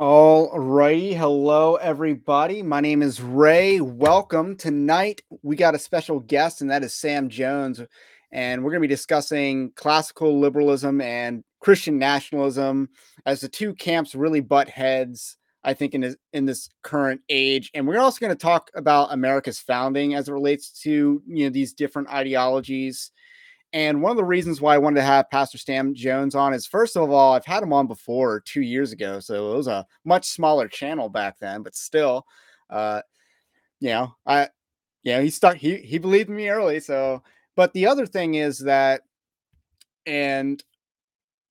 All righty. Hello, everybody. My name is Ray. Welcome. Tonight, we got a special guest, and that is Sam Jones. And we're going to be discussing classical liberalism and Christian nationalism as the two camps really butt heads, I think, in this, in this current age. And we're also going to talk about America's founding as it relates to you know these different ideologies and one of the reasons why I wanted to have Pastor Sam Jones on is first of all, I've had him on before two years ago. So it was a much smaller channel back then, but still, uh, you know, I, you know, he stuck, he, he believed me early. So, but the other thing is that, and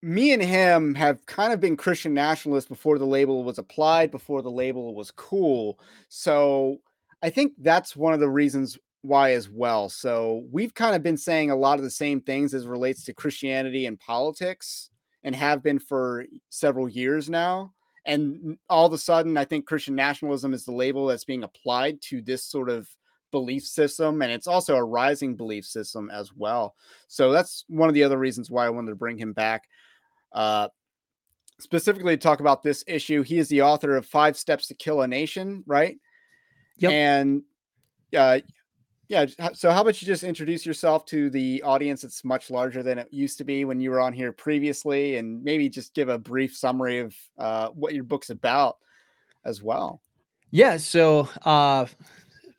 me and him have kind of been Christian nationalists before the label was applied, before the label was cool. So I think that's one of the reasons why as well. So we've kind of been saying a lot of the same things as relates to Christianity and politics and have been for several years now. And all of a sudden, I think Christian nationalism is the label that's being applied to this sort of belief system. And it's also a rising belief system as well. So that's one of the other reasons why I wanted to bring him back. Uh, specifically to talk about this issue, he is the author of Five Steps to Kill a Nation, right? Yep. And uh, yeah. So, how about you just introduce yourself to the audience? It's much larger than it used to be when you were on here previously, and maybe just give a brief summary of uh, what your book's about as well. Yeah. So, uh,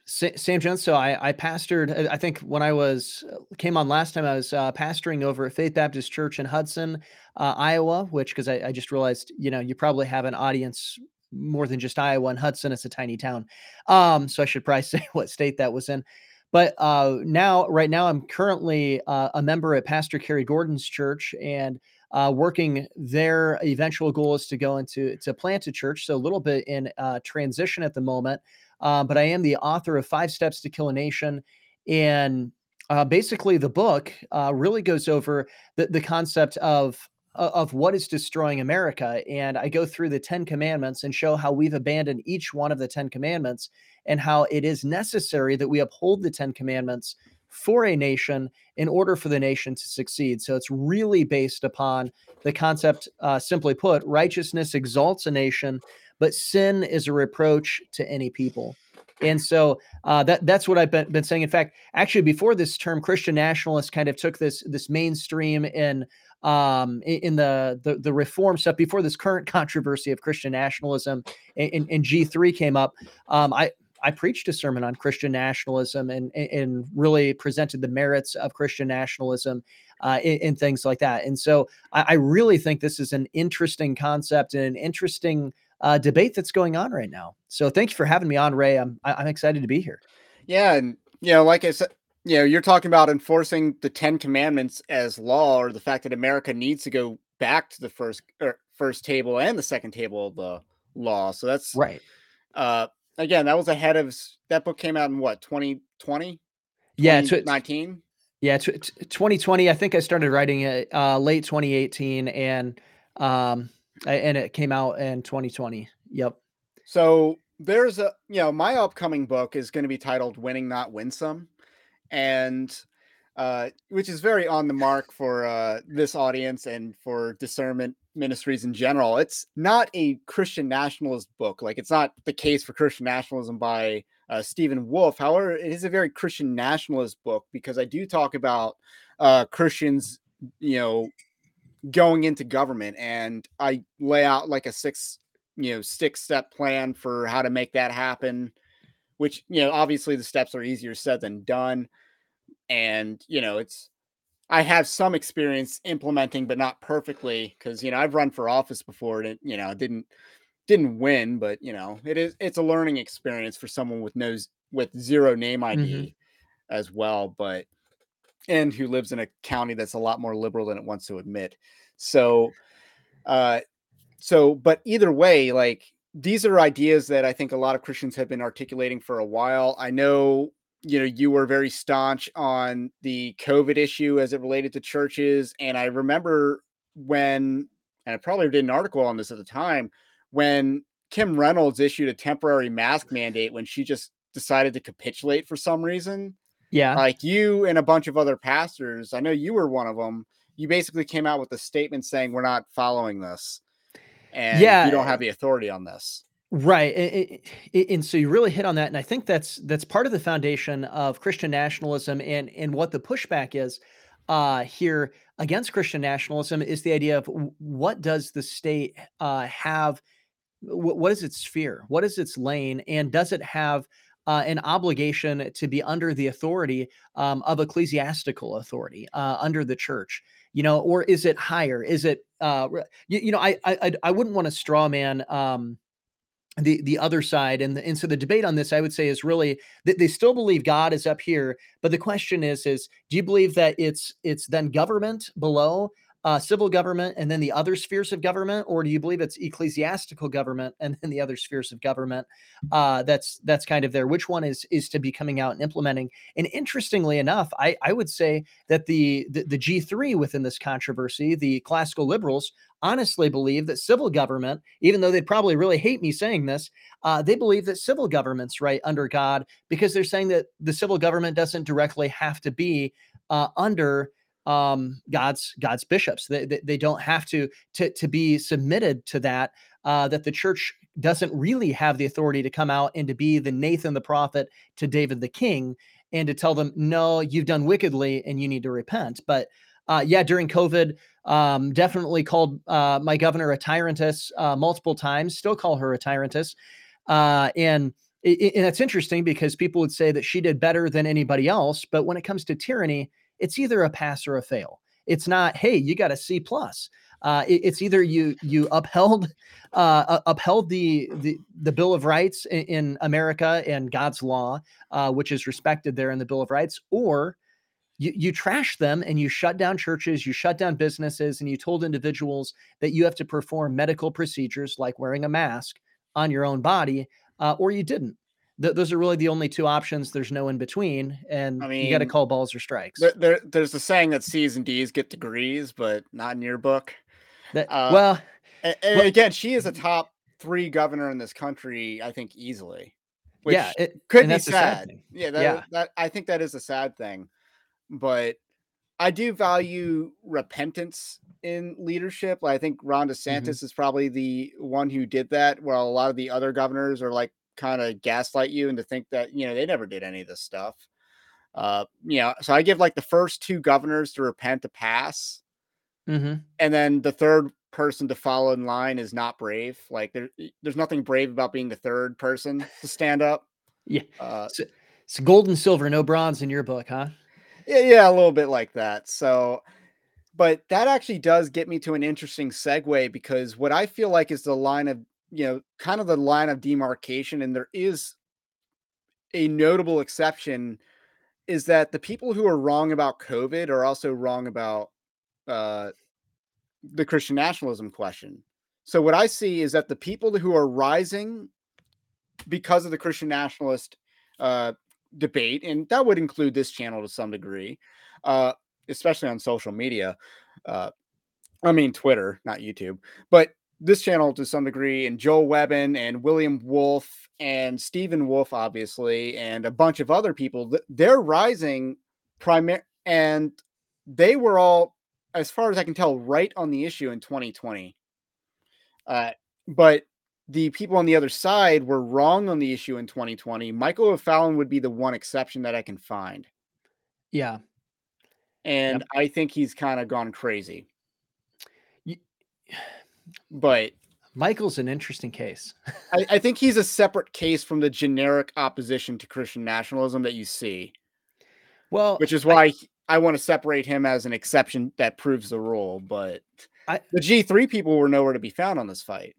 Sam Jones. So I, I pastored. I think when I was uh, came on last time, I was uh, pastoring over at Faith Baptist Church in Hudson, uh, Iowa. Which because I, I just realized, you know, you probably have an audience more than just Iowa and Hudson. It's a tiny town. Um, so I should probably say what state that was in. But uh, now, right now, I'm currently uh, a member at Pastor Kerry Gordon's church and uh, working. Their eventual goal is to go into to plant a church, so a little bit in uh, transition at the moment. Uh, but I am the author of Five Steps to Kill a Nation, and uh, basically the book really goes over the, the concept of of what is destroying America. And I go through the 10 commandments and show how we've abandoned each one of the 10 commandments and how it is necessary that we uphold the 10 commandments for a nation in order for the nation to succeed. So it's really based upon the concept, uh, simply put, righteousness exalts a nation, but sin is a reproach to any people. And so uh, that that's what I've been, been saying. In fact, actually, before this term, Christian nationalists kind of took this this mainstream in um, in the, the, the reform stuff before this current controversy of Christian nationalism and, and G3 came up. Um, I I preached a sermon on Christian nationalism and and really presented the merits of Christian nationalism uh, and, things like that. And so I, I, really think this is an interesting concept and an interesting uh, debate that's going on right now. So thank you for having me on, Ray. I'm I'm excited to be here. Yeah, and you know, like I said, you know, you're talking about enforcing the Ten Commandments as law, or the fact that America needs to go back to the first er, first table and the second table of the law. So that's right. Uh, again, that was ahead of that book came out in what 2020. Yeah, 2019. Yeah, t- t- 2020. I think I started writing it uh, late 2018, and um, and it came out in 2020. Yep. So there's a you know my upcoming book is going to be titled "Winning Not Winsome." and uh, which is very on the mark for uh, this audience and for discernment ministries in general. It's not a Christian nationalist book. Like it's not the case for Christian nationalism by uh, Stephen Wolfe. However, it is a very Christian nationalist book because I do talk about uh, Christians, you know, going into government, and I lay out like a six, you know, six step plan for how to make that happen which you know obviously the steps are easier said than done and you know it's i have some experience implementing but not perfectly because you know i've run for office before and it you know didn't didn't win but you know it is it's a learning experience for someone with no with zero name id mm-hmm. as well but and who lives in a county that's a lot more liberal than it wants to admit so uh so but either way like these are ideas that I think a lot of Christians have been articulating for a while. I know, you know, you were very staunch on the COVID issue as it related to churches. And I remember when, and I probably did an article on this at the time, when Kim Reynolds issued a temporary mask mandate when she just decided to capitulate for some reason. Yeah. Like you and a bunch of other pastors, I know you were one of them. You basically came out with a statement saying, we're not following this. and Yeah, you don't have the authority on this. Right. a- a- And so you really hit on that. And I think that's that's part of the foundation of Christian nationalism and and what the pushback is uh here against Christian nationalism is the idea of what does the state uh have wh- what is its sphere? What is its lane? And does it have uh, an obligation to be under the authority um, of ecclesiastical authority uh, under the church? You know, or is it higher? Is it uh, you, you know? I I I I wouldn't want to straw man. Um, the the other side and the, and so the debate on this i would say is really that they still believe god is up here but the question is is do you believe that it's it's then government below uh, civil government and then the other spheres of government or do you believe it's ecclesiastical government and then the other spheres of government uh, that's that's kind of there? Which one is is to be coming out and implementing? And interestingly enough i i would say that the the, the g3 within this controversy the classical liberals honestly believe that civil government, even though they'd probably really hate me saying this, uh, they believe that civil government's right under God because they're saying that the civil government doesn't directly have to be uh, under um, God's God's bishops. They, they, they don't have to to to be submitted to that. Uh, that the church doesn't really have the authority to come out and to be the Nathan the prophet to David the king and to tell them, no, you've done wickedly and you need to repent. But uh, yeah, during COVID, um, definitely called uh, my governor a tyrantess uh, multiple times. Still call her a tyrantess, uh, and and it's interesting because people would say that she did better than anybody else. But when it comes to tyranny, it's either a pass or a fail. It's not, hey, you got a C plus. Uh, it, it's either you you upheld uh, upheld the, the the Bill of Rights in, in America and God's law, uh, which is respected there in the Bill of Rights, or you, you trash them and you shut down churches, you shut down businesses, and you told individuals that you have to perform medical procedures like wearing a mask on your own body, uh, or you didn't. Th- those are really the only two options. There's no in between, and I mean, you got to call balls or strikes. There, there, there's a saying that C's and D's get degrees, but not in your book. That, Uh, well, And, and Well- again, she is a top three governor in this country, I think, easily. Which yeah, it, could be sad sad. Yeah, that, Yeah. that I think that is a sad thing. But I do value repentance in leadership. I think Ron Mm-hmm. DeSantis is probably the one who did that, while a lot of the other governors are like kind of gaslight you into think that you know they never did any of this stuff. Uh, you know, so I give like the first two governors to repent to pass, hmm and then the third person to follow in line is not brave. Like there, there's nothing brave about being the third person to stand up. Yeah. Uh, So, it's gold and silver, no bronze in your book, huh? Yeah, yeah, a little bit like that. So, but that actually does get me to an interesting segue because what I feel like is the line of, you know, kind of the line of demarcation, and there is a notable exception, is that the people who are wrong about COVID are also wrong about uh, the Christian nationalism question. So, what I see is that the people who are rising because of the Christian nationalist uh, debate, and that would include this channel to some degree, uh, especially on social media. Uh, I mean, Twitter, not YouTube, but this channel to some degree, and Joel Webbin and William Wolfe and Stephen Wolfe, obviously, and a bunch of other people, they're rising primary, and they were all, as far as I can tell, right on the issue in 2020. Uh, but the people on the other side were wrong on the issue in 2020. Michael O'Fallon would be the one exception that I can find. Yeah. And I think he's kind of gone crazy. But Michael's an interesting case. I, I think he's a separate case from the generic opposition to Christian nationalism that you see, Well, which is why he- I want to separate him as an exception that proves the rule. But I- the G3 people were nowhere to be found on this fight.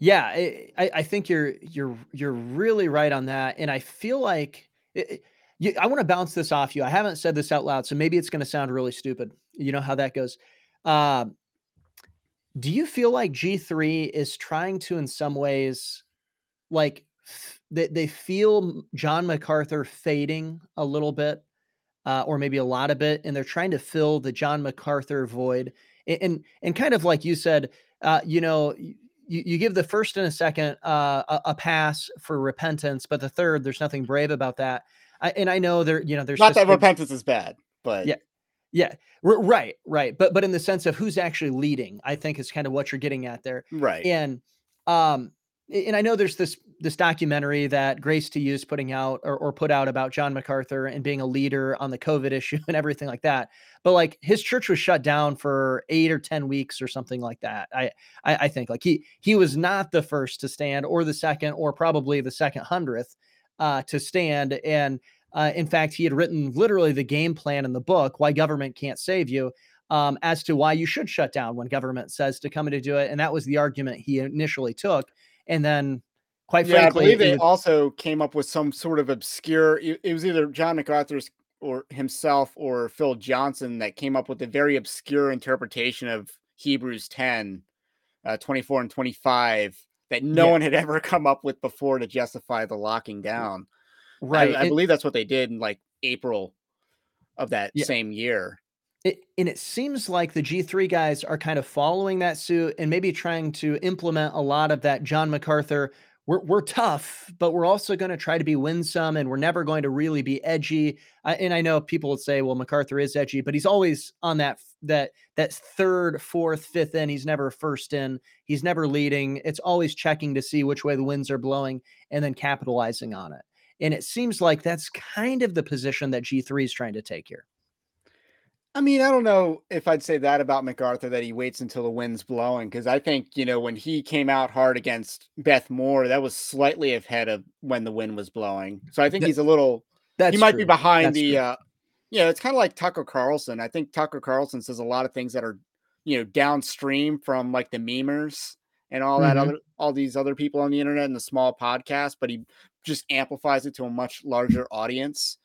Yeah, I, I think you're you're you're really right on that, and I feel like it, you, I want to bounce this off you. I haven't said this out loud, so maybe it's going to sound really stupid. You know how that goes. Um, do you feel like G three is trying to, in some ways, like they they feel John MacArthur fading a little bit, uh, or maybe a lot of it, and they're trying to fill the John MacArthur void, and and, and kind of like you said, uh, you know. You, you give the first and a second uh, a, a pass for repentance, but the third, there's nothing brave about that. I, and I know there, you know, there's Not that big- repentance is bad, but Yeah. Yeah, r- right, right. But but in the sense of who's actually leading, I think is kind of what you're getting at there. Right. And um, and I know there's this this documentary that Grace to You's putting out or, or put out about John MacArthur and being a leader on the COVID issue and everything like that. But like his church was shut down for eight or ten weeks or something like that. I I, I think like he he was not the first to stand or the second or probably the second hundredth uh, to stand and uh, in fact, he had written literally the game plan in the book, Why Government Can't Save You, um, as to why you should shut down when government says to come in to do it. And that was the argument he initially took. And then, quite yeah, frankly, I believe they also came up with some sort of obscure. It, it was either John MacArthur's or himself or Phil Johnson that came up with a very obscure interpretation of Hebrews 10, uh, 24 and 25 that no yeah. one had ever come up with before to justify the locking down. Right. I, I believe that's what they did in like April of that Yeah. same year. It, and it seems like the G3 guys are kind of following that suit and maybe trying to implement a lot of that John MacArthur. We're, we're tough, but we're also going to try to be winsome and we're never going to really be edgy. I, and I know people would say, well, MacArthur is edgy, but he's always on that that that third, fourth, fifth in. He's never first in. He's never leading. It's always checking to see which way the winds are blowing and then capitalizing on it. And it seems like that's kind of the position that G3 is trying to take here. I mean, I don't know if I'd say that about MacArthur that he waits until the wind's blowing because I think you know when he came out hard against Beth Moore, that was slightly ahead of when the wind was blowing. So I think he's a little. That's he might true. be behind That's the. true. uh Yeah, it's kind of like Tucker Carlson. I think Tucker Carlson says a lot of things that are, you know, downstream from like the memers and all that Mhm. other all these other people on the internet and the small podcast, but he just amplifies it to a much larger audience.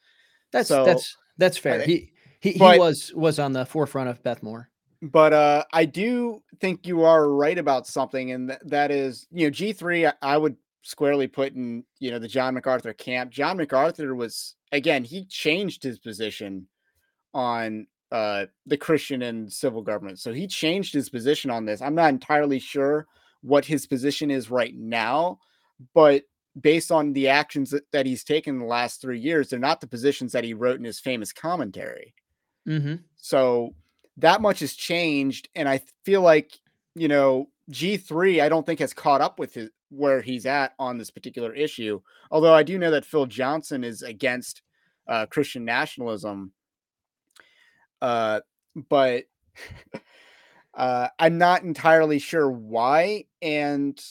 That's So, that's that's fair. I- He he, he was was on the forefront of Beth Moore. but uh I do think you are right about something, and th- that is, you know, G three. I, I would squarely put in, you know, the John MacArthur camp. John MacArthur was again, he changed his position on uh the Christian and civil government, so he changed his position on this. I'm not entirely sure what his position is right now, but based on the actions that, that he's taken in the last three years, they're not the positions that he wrote in his famous commentary. Mm-hmm. So that much has changed, and I feel like you know G three. I don't think has caught up with his, where he's at on this particular issue. Although I do know that Phil Johnson is against uh, Christian nationalism, uh, but uh, I'm not entirely sure why and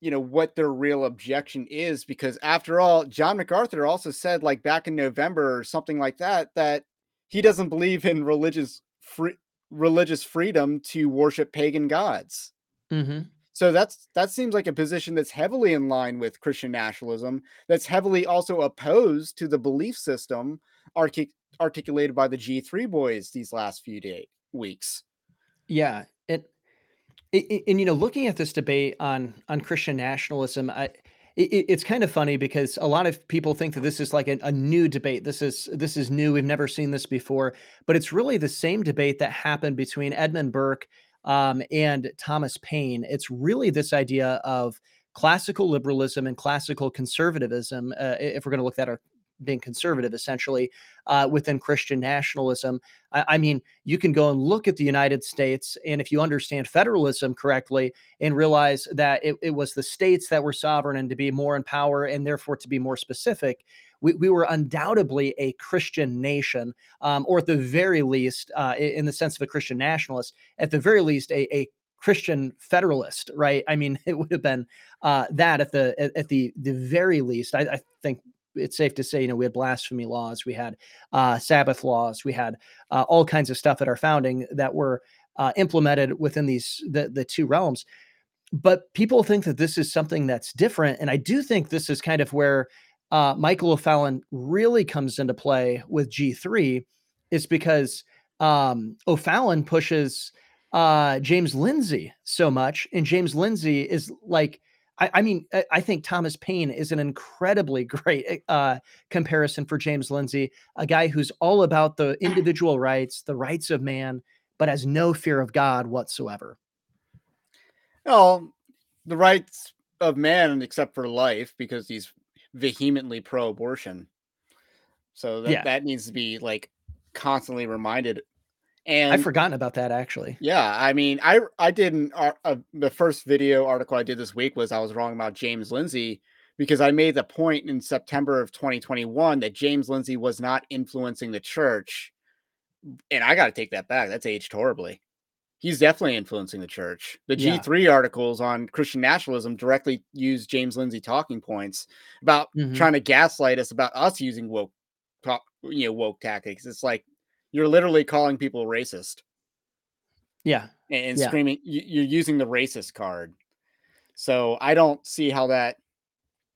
you know what their real objection is because after all john macarthur also said like back in november or something like that that he doesn't believe in religious free religious freedom to worship pagan gods Mm-hmm. so that's that seems like a position that's heavily in line with christian nationalism that's heavily also opposed to the belief system artic- articulated by the g3 boys these last few day weeks Yeah, it, it, it- and you know, looking at this debate on on Christian nationalism, I, it, it- it's kind of funny because a lot of people think that this is like a, a new debate. This is this is new. We've never seen this before, but it's really the same debate that happened between Edmund Burke um, and Thomas Paine. It's really this idea of classical liberalism and classical conservatism. Uh, if we're going to look at our being conservative, essentially, uh, within Christian nationalism. I, I mean, you can go and look at the United States, and if you understand federalism correctly and realize that it, it was the states that were sovereign and to be more in power, and therefore to be more specific, we, we were undoubtedly a Christian nation, um, or at the very least, uh, in the sense of a Christian nationalist, at the very least, a, a Christian federalist, right? I mean, it would have been uh, that at the at, the the very least. I, I think it's safe to say, you know, we had blasphemy laws, we had uh, Sabbath laws, we had uh, all kinds of stuff at our founding that were uh, implemented within these the the two realms. But people think that this is something that's different, and I do think this is kind of where uh, Michael O'Fallon really comes into play with G three, is because um, O'Fallon pushes uh, James Lindsay so much, and James Lindsay is like. I, I mean, I, I think Thomas Paine is an incredibly great uh, comparison for James Lindsay, a guy who's all about the individual rights, the rights of man, but has no fear of God whatsoever. Well, the rights of man, except for life, because he's vehemently pro-abortion. So that Yeah. that needs to be like constantly reminded And I've forgotten about that actually. Yeah, I mean, I I did an uh, the first video article I did this week was I was wrong about James Lindsay because I made the point in September of 2021 that James Lindsay was not influencing the church, and I got to take that back. That's aged horribly. He's definitely influencing the church. The Yeah. G3 articles on Christian nationalism directly use James Lindsay talking points about Mhm. trying to gaslight us about us using woke, talk- you know, woke tactics. It's like you're literally calling people racist Yeah. and, Yeah. screaming you, you're using the racist card so i don't see how that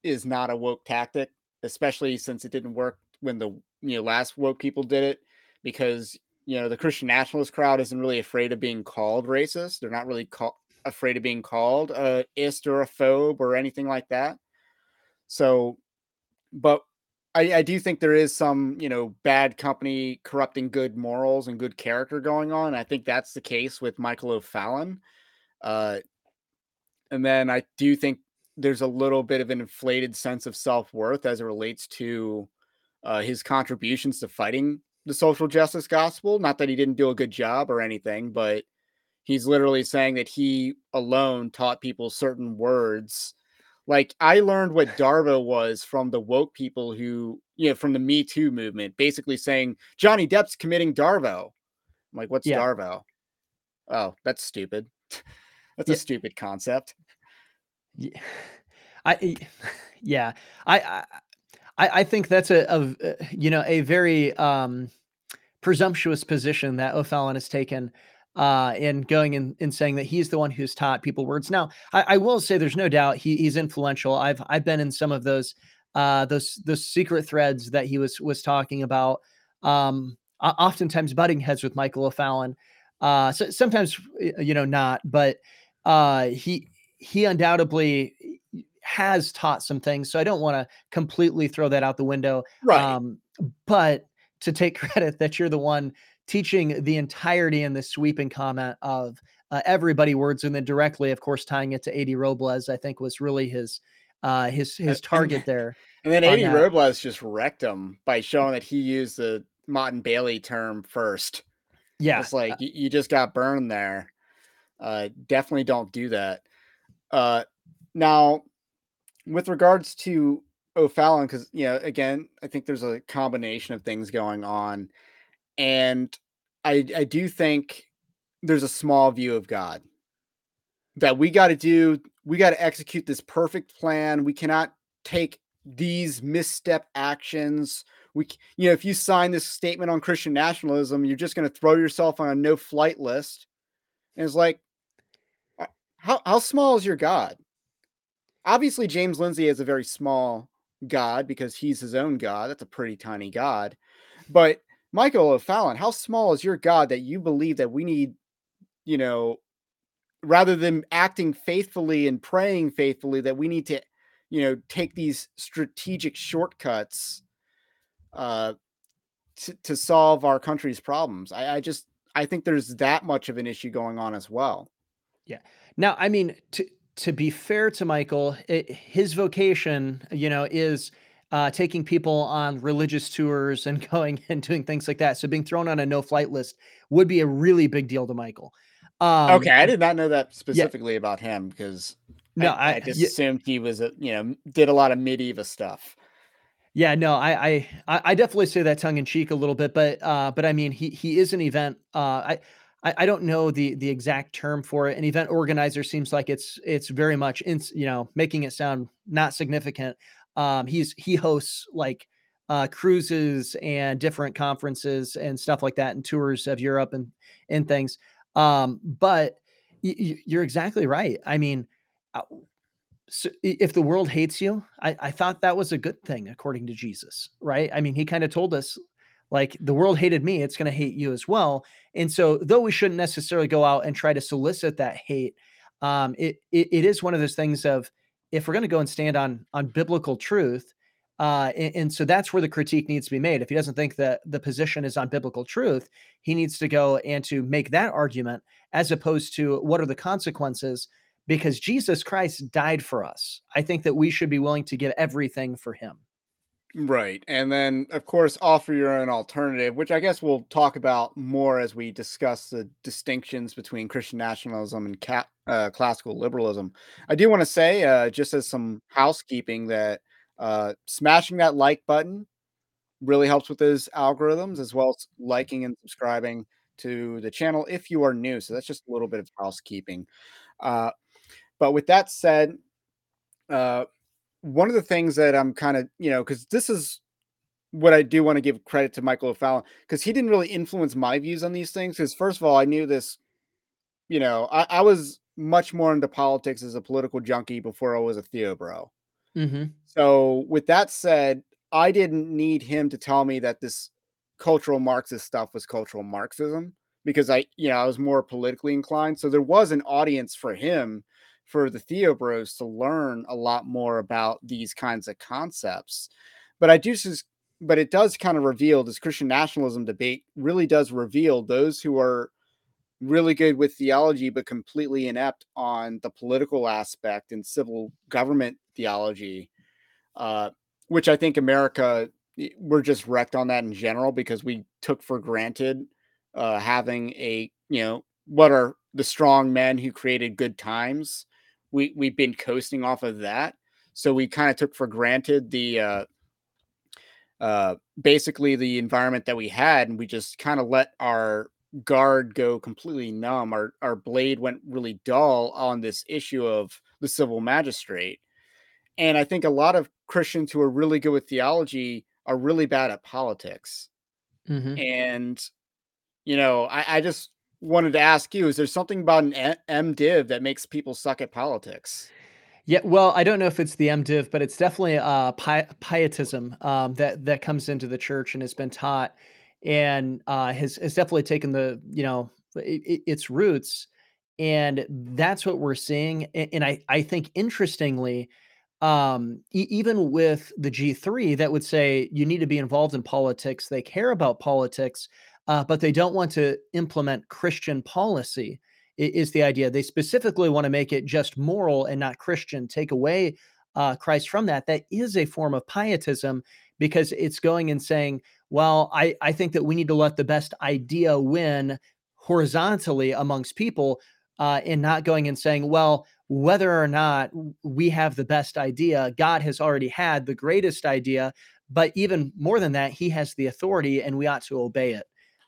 is not a woke tactic especially since it didn't work when the you know last woke people did it because you know the christian nationalist crowd isn't really afraid of being called racist they're not really call, afraid of being called a ist or a phobe or anything like that so but I, I do think there is some, you know, bad company corrupting good morals and good character going on. I think that's the case with Michael O'Fallon. Uh, and then I do think there's a little bit of an inflated sense of self worth as it relates to uh, his contributions to fighting the social justice gospel. Not that he didn't do a good job or anything, but he's literally saying that he alone taught people certain words like I learned what Darvo was from the woke people who, you know, from the Me Too movement, basically saying Johnny Depp's committing Darvo. I'm like, what's Yeah. Darvo? Oh, that's stupid. that's Yeah. a stupid concept. Yeah. I yeah. I I I I think that's a, uh, you know a very um presumptuous position that O'Fallon has taken uh in going and, and saying that he's the one who's taught people words. Now, I, I will say there's no doubt he, he's influential. I've I've been in some of those uh those those secret threads that he was was talking about. Um oftentimes butting heads with Michael O'Fallon. Uh so sometimes you know not, but uh he he undoubtedly has taught some things. So I don't want to completely throw that out the window. Right. Um, but to take credit that you're the one teaching the entirety and the sweeping comment of uh, everybody words, and then directly, of course, tying it to AD Robles, I think was really his uh, his his target there. and then on AD that. Robles just wrecked him by showing that he used the Motte and Bailey term first. Yeah, It's like you, you just got burned there. Uh, definitely don't do that. Uh, now, with regards to O'Fallon, because you know, again, I think there's a combination of things going on, and I I do think there's a small view of God that we got to do. We got to execute this perfect plan. We cannot take these misstep actions we you know if you sign this statement on christian nationalism you're just going to throw yourself on a no flight list and it's like uh, how, how small is your god obviously james lindsay is a very small god because he's his own god that's a pretty tiny god but michael o'fallon how small is your god that you believe that we need you know rather than acting faithfully and praying faithfully that we need to you know take these strategic shortcuts uh to, to solve our country's problems I, I just i think there's that much of an issue going on as well Yeah. Now, I mean, to to be fair to Michael, it, his vocation, you know, is uh, taking people on religious tours and going and doing things like that. So being thrown on a no-flight list would be a really big deal to Michael. Um, okay i did not know that specifically about him because No, I, I, just yeah, assumed he was a you know did a lot of medieval stuff yeah, no, I, I, I definitely say that tongue in cheek a little bit, but, uh, but I mean, he he is an event. Uh, I, I I don't know the the exact term for it. An event organizer seems like it's it's very much in, you know making it sound not significant. Um, he's he hosts like uh, cruises and different conferences and stuff like that, and tours of Europe and and things. Um, but y- you're exactly right. I mean, uh, so if the world hates you, I, I thought that was a good thing according to Jesus, right? I mean, he kind of told us, like, the world hated me, it's going to hate you as well. And so, though we shouldn't necessarily go out and try to solicit that hate, um, it, it it is one of those things of if we're going to go and stand on on biblical truth, uh, and, and so that's where the critique needs to be made. If he doesn't think that the position is on biblical truth, he needs to go and to make that argument as opposed to what are the consequences because Jesus Christ died for us. I think that we should be willing to give everything for him. Right. And then, of course, offer your own alternative, which I guess we'll talk about more as we discuss the distinctions between Christian nationalism and uh, classical liberalism. I do want to say, uh, just as some housekeeping, that uh, smashing that like button really helps with those algorithms, as well as liking and subscribing to the channel if you are new. So that's just a little bit of housekeeping. Uh, but with that said, uh, one of the things that I'm kind of, you know, because this is what I do want to give credit to Michael O'Fallon because he didn't really influence my views on these things. Because first of all, I knew this, you know, I, I was much more into politics as a political junkie before I was a Theo bro. Mm-hmm. So with that said, I didn't need him to tell me that this cultural Marxist stuff was cultural Marxism because I, you know, I was more politically inclined. So there was an audience for him for the Theo Bros to learn a lot more about these kinds of concepts. But I do but it does kind of reveal this Christian nationalism debate really does reveal those who are really good with theology, but completely inept on the political aspect and civil government theology, uh, which I think America, we're just wrecked on that in general because we took for granted uh, having a, you know, what are the strong men who created good times we we've been coasting off of that. So we kind of took for granted the uh, uh, basically the environment that we had, and we just kind of let our guard go completely numb. Our our blade went really dull on this issue of the civil magistrate. And I think a lot of Christians who are really good with theology are really bad at politics. Mm-hmm. And you know, I, I just wanted to ask you: Is there something about an MDiv that makes people suck at politics? Yeah, well, I don't know if it's the MDiv, but it's definitely uh, pi- pietism um, that that comes into the church and has been taught, and uh, has has definitely taken the you know it, its roots, and that's what we're seeing. And I I think interestingly, um, e- even with the G3, that would say you need to be involved in politics. They care about politics, uh, but they don't want to implement Christian policy, is the idea. They specifically want to make it just moral and not Christian, take away uh, Christ from that. That is a form of pietism because it's going and saying, well, I, I think that we need to let the best idea win horizontally amongst people uh, and not going and saying, well, whether or not we have the best idea, God has already had the greatest idea. But even more than that, he has the authority and we ought to obey it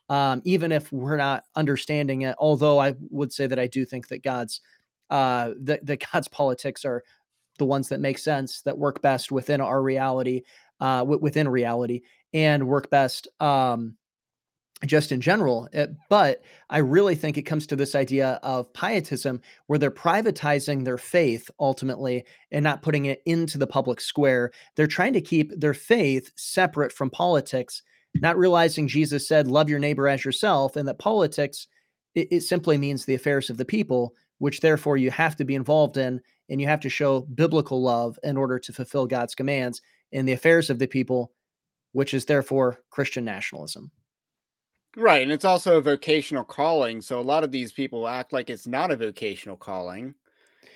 um, even if we're not understanding it. Although I would say that I do think that God's uh, that, that God's politics are the ones that make sense, that work best within our reality, uh, w- within reality, and work best um, just in general. It, eh, but I really think it comes to this idea of pietism, where they're privatizing their faith ultimately and not putting it into the public square. They're trying to keep their faith separate from politics not realizing Jesus said, Love your neighbor as yourself, and that politics, it, it, simply means the affairs of the people, which therefore you have to be involved in, and you have to show biblical love in order to fulfill God's commands in the affairs of the people, which is therefore Christian nationalism. Right. And it's also a vocational calling. So a lot of these people act like it's not a vocational calling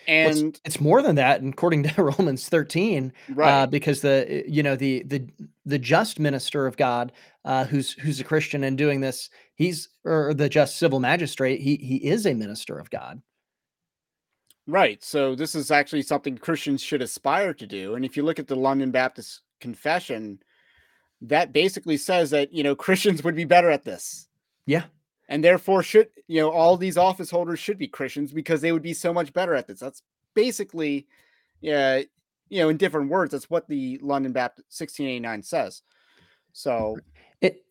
and well, it's, it's, more than that according to romans 13 uh, right. uh, because the you know the the the just minister of god uh, who's who's a christian and doing this he's or the just civil magistrate he he is a minister of god. Right so this is actually something christians should aspire to do and if you look at the london baptist confession that basically says that you know christians would be better at this. Yeah and therefore should you know all these office holders should be Christians because they would be so much better at this. That's basically, yeah, you know, in different words, that's what the London Baptist 1689 says. So it.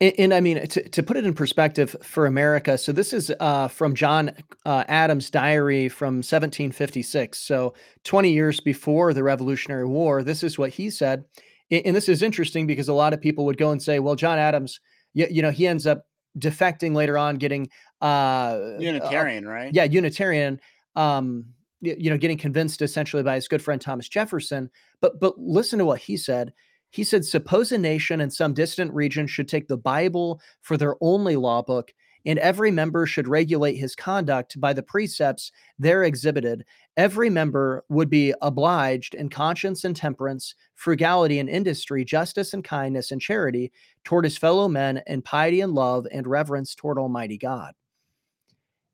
And, I mean, to, to put it in perspective for America, so this is uh, from John uh, Adams' diary from 1756. So 20 years before the Revolutionary War, this is what he said. And this is interesting because a lot of people would go and say, well, John Adams, you, you know, he ends up defecting later on, getting uh, uh Unitarian, uh, right? Yeah, Unitarian. Um, you know, getting convinced essentially by his good friend Thomas Jefferson. But but listen to what he said. He said, suppose a nation in some distant region should take the Bible for their only law book and every member should regulate his conduct by the precepts there exhibited. Every member would be obliged in conscience and temperance, frugality and industry, justice and kindness and charity toward his fellow men, and piety and love and reverence toward Almighty God.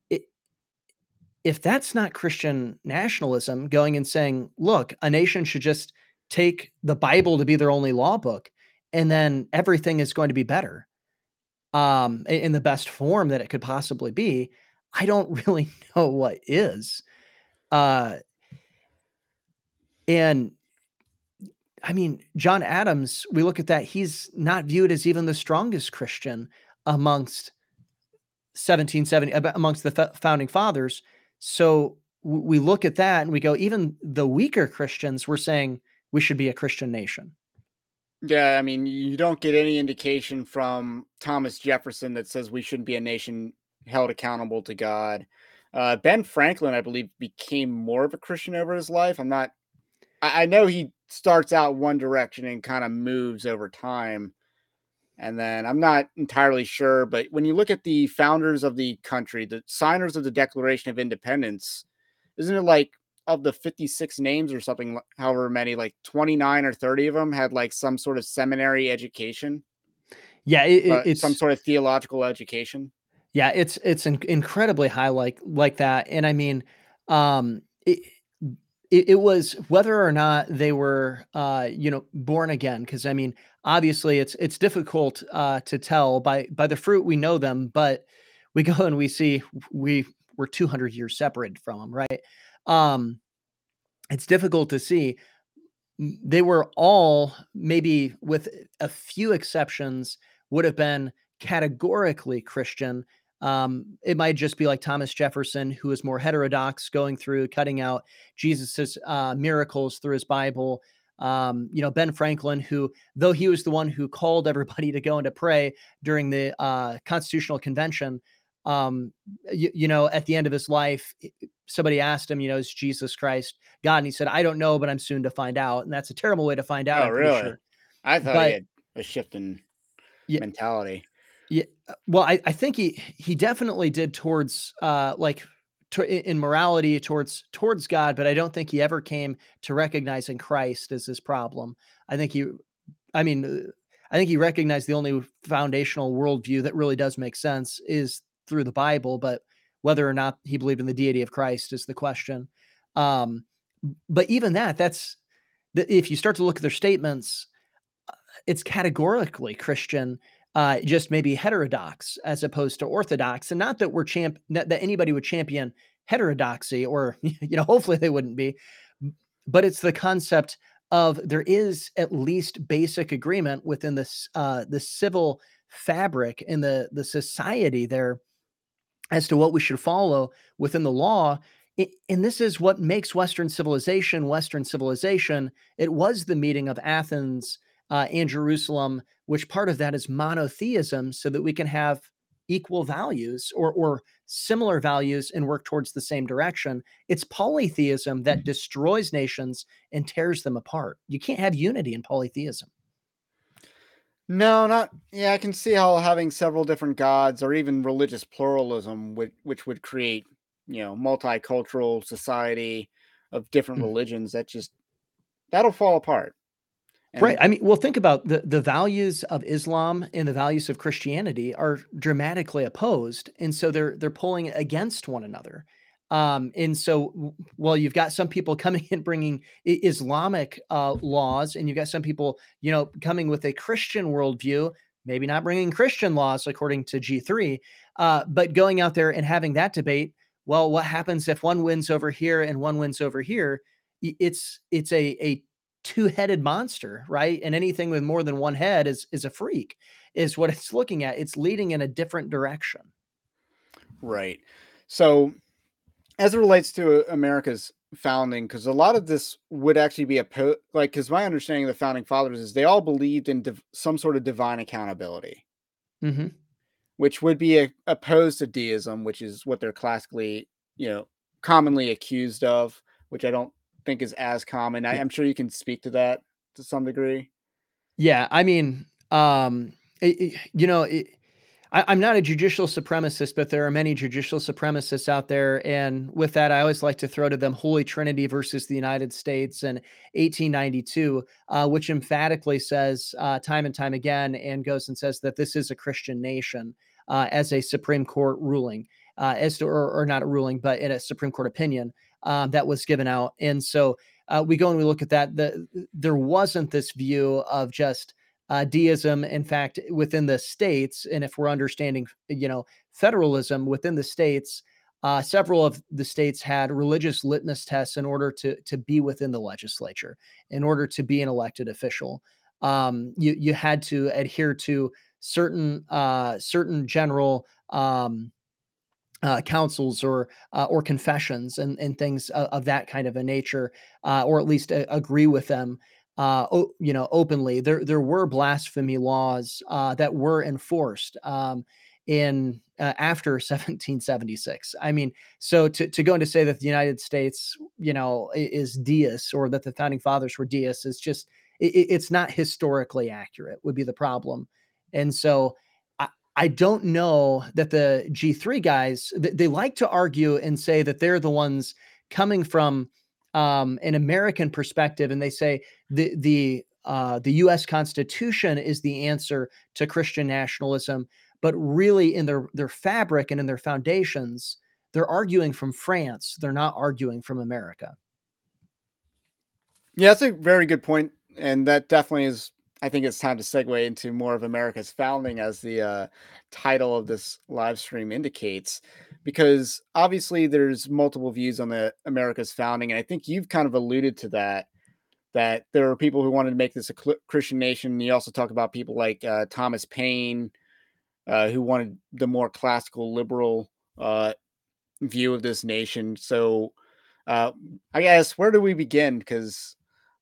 It, if that's not Christian nationalism, going and saying, look, a nation should just take the Bible to be their only law book, and then everything is going to be better um, in the best form that it could possibly be. I don't really know what is. Uh, and I mean, John Adams, we look at that, he's not viewed as even the strongest Christian amongst 1770, amongst the founding fathers. So we look at that and we go, even the weaker Christians, we're saying we should be a Christian nation. Yeah, I mean, you don't get any indication from Thomas Jefferson that says we shouldn't be a nation held accountable to God. Uh, ben Franklin, I believe, became more of a Christian over his life. I'm not, I, I know he starts out one direction and kind of moves over time. And then I'm not entirely sure, but when you look at the founders of the country, the signers of the Declaration of Independence, isn't it like of the 56 names or something, however many, like 29 or 30 of them had like some sort of seminary education. Yeah, it, uh, it's some sort of theological education. Yeah, it's it's in, incredibly high like like that, and I mean, um, it, it, it was whether or not they were, uh, you know, born again. Because I mean, obviously, it's it's difficult uh, to tell by by the fruit we know them, but we go and we see we we're 200 years separated from them, right? Um, it's difficult to see. They were all, maybe with a few exceptions, would have been categorically Christian. Um, it might just be like Thomas Jefferson, who is more heterodox, going through cutting out Jesus's uh, miracles through his Bible. Um, you know, Ben Franklin, who, though he was the one who called everybody to go and to pray during the uh, Constitutional Convention, um, you, you, know, at the end of his life, somebody asked him, you know, is Jesus Christ God? And he said, I don't know, but I'm soon to find out. And that's a terrible way to find out. Oh, really? Sure. I thought but, he had a shift in yeah, mentality. Yeah. Uh, well, I, I think he, he definitely did towards, uh, like in morality towards, towards God, but I don't think he ever came to recognizing Christ as his problem. I think he, I mean, uh, I think he recognized the only foundational worldview that really does make sense is through the Bible, but whether or not he believed in the deity of Christ is the question. Um, but even that, that's if you start to look at their statements, uh, it's categorically Christian, uh, just maybe heterodox as opposed to orthodox. And not that we're champ that anybody would champion heterodoxy, or you know, hopefully they wouldn't be, but it's the concept of there is at least basic agreement within this uh, the civil fabric in the the society there as to what we should follow within the law. And this is what makes Western civilization Western civilization. It was the meeting of Athens uh, and Jerusalem, which part of that is monotheism, so that we can have equal values or, or similar values and work towards the same direction. It's polytheism that destroys nations and tears them apart. You can't have unity in polytheism. No, not yeah. I can see how having several different gods or even religious pluralism, would, which would create, you know, multicultural society of different mm. religions, that just that'll fall apart. And right. I mean, well, think about the the values of Islam and the values of Christianity are dramatically opposed, and so they're they're pulling against one another. Um, and so, well, you've got some people coming and bringing Islamic uh, laws, and you've got some people, you know, coming with a Christian worldview, maybe not bringing Christian laws according to G3, uh, but going out there and having that debate. Well, what happens if one wins over here and one wins over here? It's it's a a two-headed monster, right? And anything with more than one head is is a freak, is what it's looking at. It's leading in a different direction. Right. So as it relates to America's founding, because a lot of this would actually be a po- like, because my understanding of the founding fathers is they all believed in div- some sort of divine accountability, mm-hmm. which would be a- opposed to deism, which is what they're classically, you know, commonly accused of, which I don't think is as common. I, am sure you can speak to that to some degree. Yeah, I mean, um, it, it, you know, it, I, am not a judicial supremacist, but there are many judicial supremacists out there. And with that, I always like to throw to them Holy Trinity versus the United States and 1892, uh, which emphatically says uh, time and time again and goes and says that this is a Christian nation uh, as a Supreme Court ruling, uh, as to, or, or, not a ruling, but in a Supreme Court opinion um, that was given out. And so uh, we go and we look at that. The, there wasn't this view of just uh, deism, in fact, within the states, and if we're understanding, you know, federalism within the states, uh, several of the states had religious litmus tests in order to to be within the legislature, in order to be an elected official. Um, you you had to adhere to certain uh, certain general um, uh, councils or uh, or confessions and and things of, of, that kind of a nature, uh, or at least agree with them uh, o- you know, openly. There there were blasphemy laws uh, that were enforced um, in uh, after 1776. I mean, so to to go and to say that the United States, you know, is deists or that the founding fathers were deists is just it, it's not historically accurate. Would be the problem, and so. I, don't know that the G3 guys, they like to argue and say that they're the ones coming from um, an American perspective, and they say the the uh, the U.S. Constitution is the answer to Christian nationalism, but really in their their fabric and in their foundations, they're arguing from France. They're not arguing from America. Yeah, that's a very good point, and that definitely is. I think it's time to segue into more of America's founding, as the uh, title of this live stream indicates because obviously there's multiple views on the America's founding, and I think you've kind of alluded to that. That there are people who wanted to make this a Christian nation. You also talk about people like uh, Thomas Paine, uh, who wanted the more classical liberal uh, view of this nation. So, uh, I guess where do we begin? Because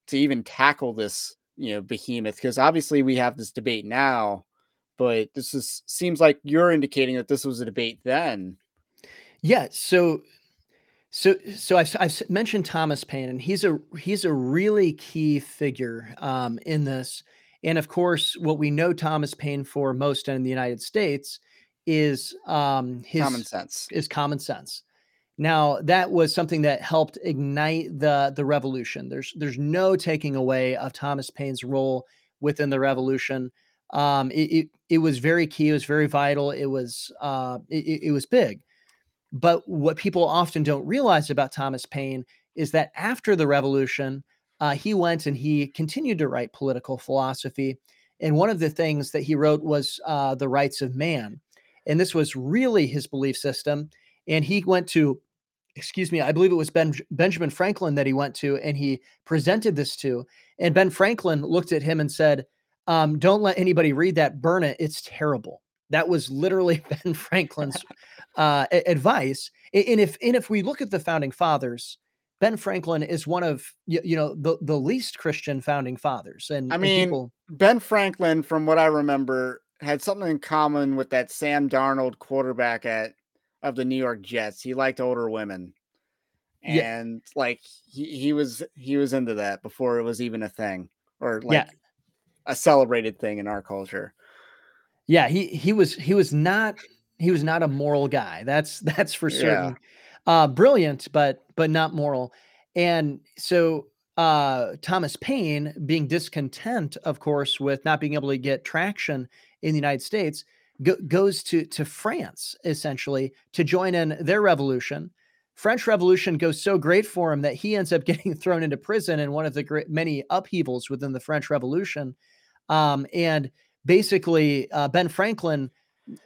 to even tackle this, you know, behemoth, because obviously we have this debate now, but this is seems like you're indicating that this was a debate then. Yeah. So, so, so I've, I've mentioned Thomas Paine, and he's a he's a really key figure um, in this. And of course, what we know Thomas Paine for most in the United States is um, his common sense. Is common sense. Now that was something that helped ignite the the revolution. There's there's no taking away of Thomas Paine's role within the revolution. Um, it, it, it was very key. It was very vital. It was uh, it, it was big. But what people often don't realize about Thomas Paine is that after the revolution, uh, he went and he continued to write political philosophy. And one of the things that he wrote was uh, The Rights of Man. And this was really his belief system. And he went to, excuse me, I believe it was ben, Benjamin Franklin that he went to and he presented this to. And Ben Franklin looked at him and said, um, Don't let anybody read that, burn it. It's terrible. That was literally Ben Franklin's uh, advice. And if and if we look at the founding fathers, Ben Franklin is one of you, you know the the least Christian founding fathers. And I mean, and people... Ben Franklin, from what I remember, had something in common with that Sam Darnold quarterback at of the New York Jets. He liked older women, and yeah. like he, he was he was into that before it was even a thing or like yeah. a celebrated thing in our culture. Yeah, he he was he was not he was not a moral guy. That's that's for certain. Yeah. Uh, brilliant, but but not moral. And so uh, Thomas Paine, being discontent, of course, with not being able to get traction in the United States, go, goes to to France essentially to join in their revolution. French Revolution goes so great for him that he ends up getting thrown into prison in one of the great, many upheavals within the French Revolution. Um, and basically, uh, Ben Franklin,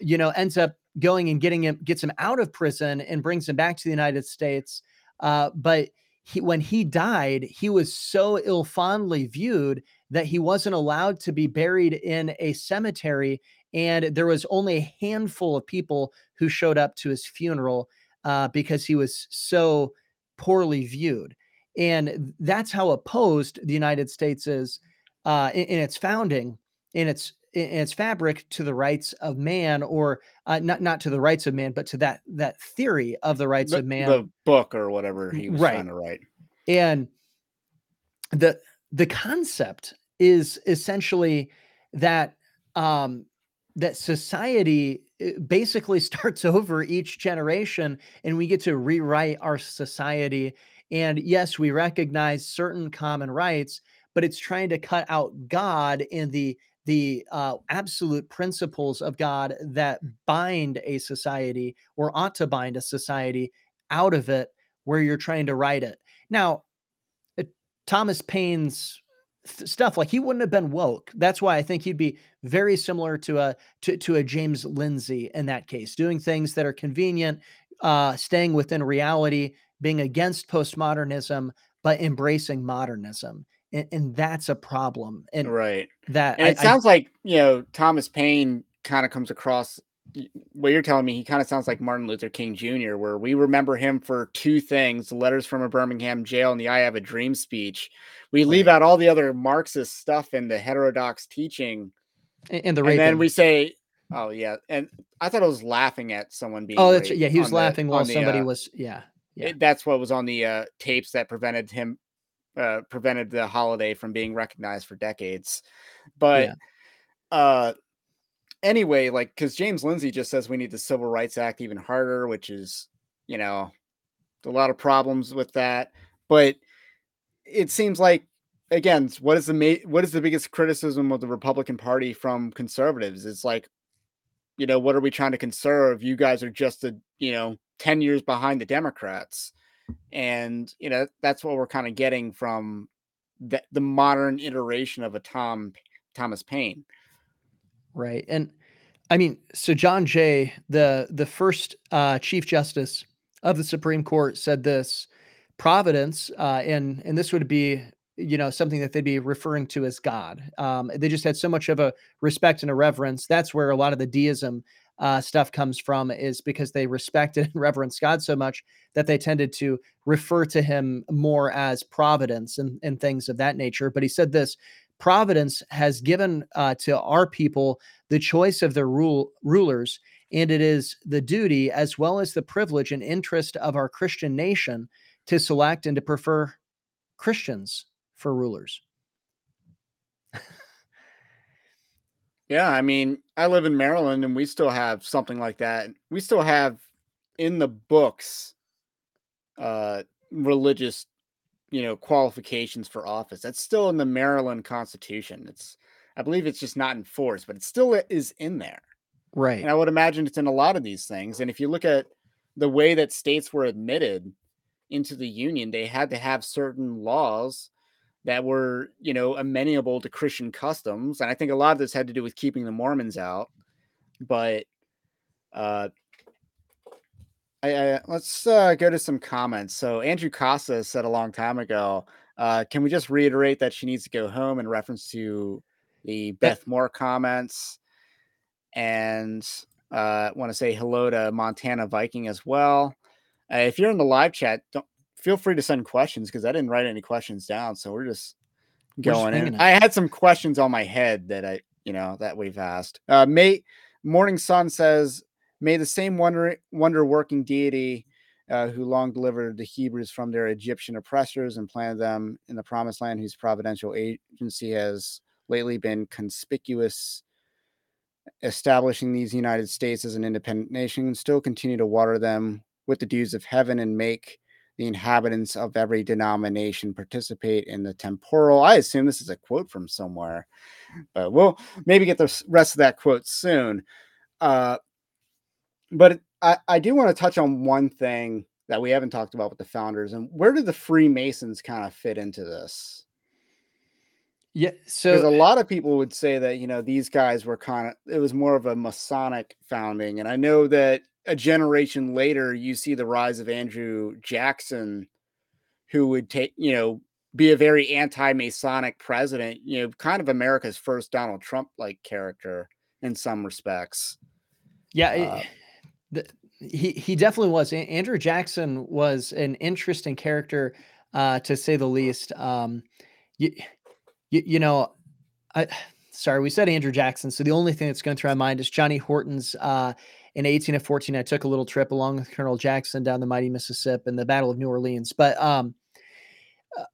you know, ends up going and getting him gets him out of prison and brings him back to the United States. Uh, but he, when he died, he was so ill fondly viewed that he wasn't allowed to be buried in a cemetery, and there was only a handful of people who showed up to his funeral uh, because he was so poorly viewed. And that's how opposed the United States is uh, in, in its founding, in its in its fabric to the rights of man or uh, not not to the rights of man but to that that theory of the rights the, of man the book or whatever he was right. trying to write and the the concept is essentially that um that society eh, basically starts over each generation and we get to rewrite our society. And yes we recognize certain common rights but it's trying to cut out god and the the uh, absolute principles of god that bind a society or ought to bind a society out of it where you're trying to write it. Now uh, thomas paine's th- stuff like he wouldn't have been woke. That's why i think he'd be very similar to a to, to a james lindsay in that case doing things that are convenient uh staying within reality being against postmodernism but embracing modernism. And, and that's a problem and right. that and it I, sounds like you know thomas paine kind of comes across what you're telling me he kind of sounds like martin luther king jr where we remember him for two things letters from a birmingham jail and the i have a dream speech we leave out all the other marxist stuff and the heterodox teaching and, and the and then we say oh yeah and i thought i was laughing at someone being oh that's yeah he was on the- laughing while on the, somebody uh, was yeah yeah. it- that's what was on the uh, tapes that prevented him uh, prevented the holiday from being recognized for decades but Yeah. uh anyway like because james lindsay just says we need the civil rights act even harder which is you know a lot of problems with that but it seems like again what is the ma- what is the biggest criticism of the republican party from conservatives? It's like you know what are we trying to conserve? You guys are just a you know 10 years behind the democrats and you know that's what we're kind of getting from the, the modern iteration of a tom thomas paine right? And i mean so john jay the the first uh chief justice of the supreme court said this providence uh and and this would be you know something that they'd be referring to as god. Um they just had so much of a respect and a reverence. That's where a lot of the deism uh, stuff comes from is because they respected and reverenced God so much that they tended to refer to him more as providence and, and things of that nature. But he said this providence has given uh, to our people the choice of their rule, rulers, and it is the duty as well as the privilege and interest of our Christian nation to select and to prefer Christians for rulers. yeah i mean i live in maryland and we still have something like that we still have in the books uh religious you know qualifications for office that's still in the maryland constitution it's i believe it's just not enforced but it still is in there Right. and i would imagine it's in a lot of these things and if you look at the way that states were admitted into the union they had to have certain laws that were you know amenable to christian customs and i think a lot of this had to do with keeping the mormons out but uh I, I, let's uh, go to some comments. So Andrew Costa said a long time ago, uh, "Can we just reiterate that she needs to go home?" In reference to the Beth Moore comments, and uh, want to say hello to Montana Viking as well. Uh, if you're in the live chat, don't feel free to send questions because I didn't write any questions down, so we're just We're just going in. I had some questions on my head that I, you know, that we've asked. Uh, May Morning Sun says, "May the same wonder wonder working deity." Uh, who long delivered the Hebrews from their Egyptian oppressors and planted them in the promised land, whose providential agency has lately been conspicuous, establishing these United States as an independent nation, and still continue to water them with the dews of heaven and make the inhabitants of every denomination participate in the temporal. I assume this is a quote from somewhere, but we'll maybe get the rest of that quote soon. Uh, but I, I do want to touch on one thing that we haven't talked about with the founders and where do the Freemasons kind of fit into this? Yeah. Because a lot of people would say that, you know, these guys were kind of, it was more of a Masonic founding. And I know that a generation later, you see the rise of Andrew Jackson, who would take, you know, be a very anti Masonic president, you know, kind of America's first Donald Trump like character in some respects. yeah, Uh, the, he he definitely was. Andrew Jackson was an interesting character, uh, to say the least. Um, you, you, you know, I sorry we said Andrew Jackson, so the only thing that's going through my mind is Johnny Horton's. Uh, in 18 of 14, I took a little trip along with Colonel Jackson down the mighty Mississippi and the Battle of New Orleans. But um,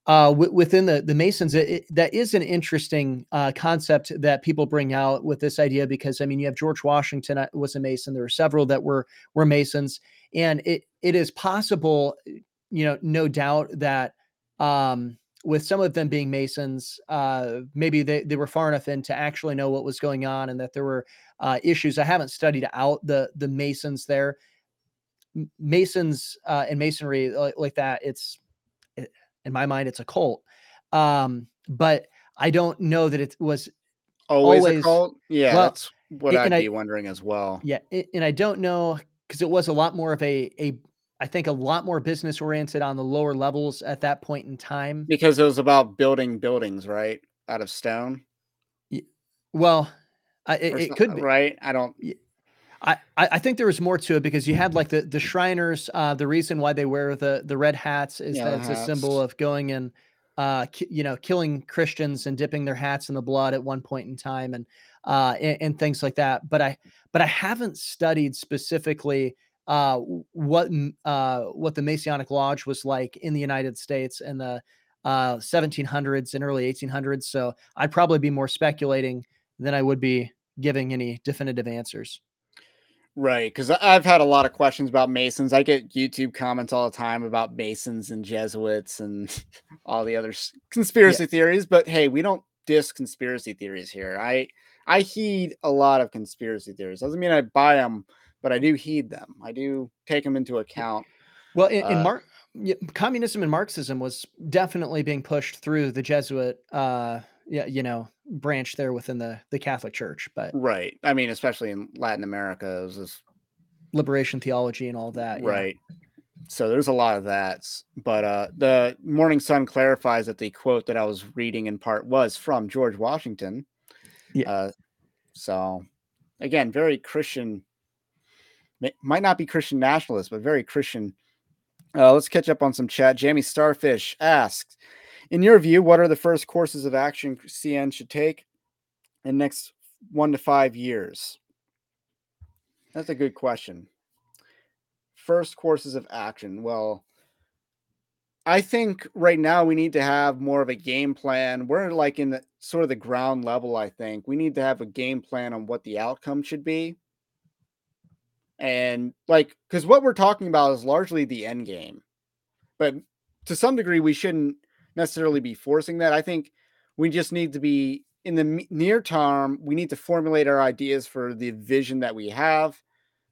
uh, w- within the the Masons, it, it, that is an interesting uh, concept that people bring out with this idea because I mean, you have George Washington uh, was a Mason. There were several that were were Masons, and it it is possible, you know, no doubt that um, with some of them being Masons, uh, maybe they, they were far enough in to actually know what was going on and that there were uh, issues. I haven't studied out the the Masons there. Masons uh, and Masonry like, like that, it's in my mind, it's a cult. Um, but I don't know that it was always, always a cult. Yeah, well, that's what I'd be I, wondering as well. Yeah, and I don't know because it was a lot more of a a I think a lot more business oriented on the lower levels at that point in time. Because it was about building buildings, right, out of stone. Yeah. Well, I, it, it could be right. I don't. I, I think there was more to it because you had like the the Shriners. Uh, the reason why they wear the the red hats is yeah, that it's hats. a symbol of going and uh, ki- you know killing Christians and dipping their hats in the blood at one point in time and uh, and, and things like that. But I but I haven't studied specifically uh, what uh, what the Masonic Lodge was like in the United States in the uh, 1700s and early 1800s. So I'd probably be more speculating than I would be giving any definitive answers. Right, because I've had a lot of questions about Masons. I get YouTube comments all the time about Masons and Jesuits and all the other conspiracy yeah. theories. But hey, we don't diss conspiracy theories here. I I heed a lot of conspiracy theories. Doesn't mean I buy them, but I do heed them. I do take them into account. Well, in, uh, in Mark, communism and Marxism was definitely being pushed through the Jesuit, uh, yeah, you know, branch there within the the Catholic Church. But right, I mean, especially in Latin America, it was this liberation theology and all that. Right. Yeah. So there's a lot of that. But uh, the Morning Sun clarifies that the quote that I was reading in part was from George Washington. Yeah. Uh, so again, very Christian. Might not be Christian nationalist, but very Christian. Uh, let's catch up on some chat. Jamie Starfish asks, in your view, what are the first courses of action CN should take in next one to five years? That's a good question. First courses of action. Well, I think right now we need to have more of a game plan. We're like in the sort of the ground level, I think. We need to have a game plan on what the outcome should be. And like, because what we're talking about is largely the end game. But to some degree, we shouldn't necessarily be forcing that. I think we just need to be in the near term, we need to formulate our ideas for the vision that we have.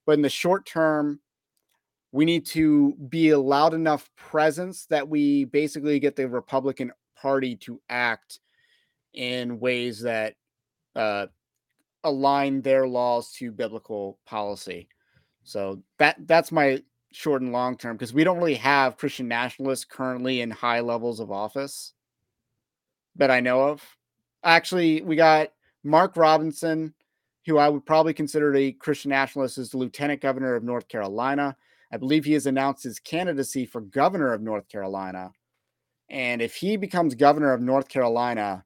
But in the short term, we need to be a loud enough presence that we basically get the Republican Party to act in ways that uh, align their laws to biblical policy. So that that's my short and long term because we don't really have Christian nationalists currently in high levels of office that I know of. Actually, we got Mark Robinson, who I would probably consider a Christian nationalist, as the lieutenant governor of North Carolina. I believe he has announced his candidacy for governor of North Carolina. And if he becomes governor of North Carolina,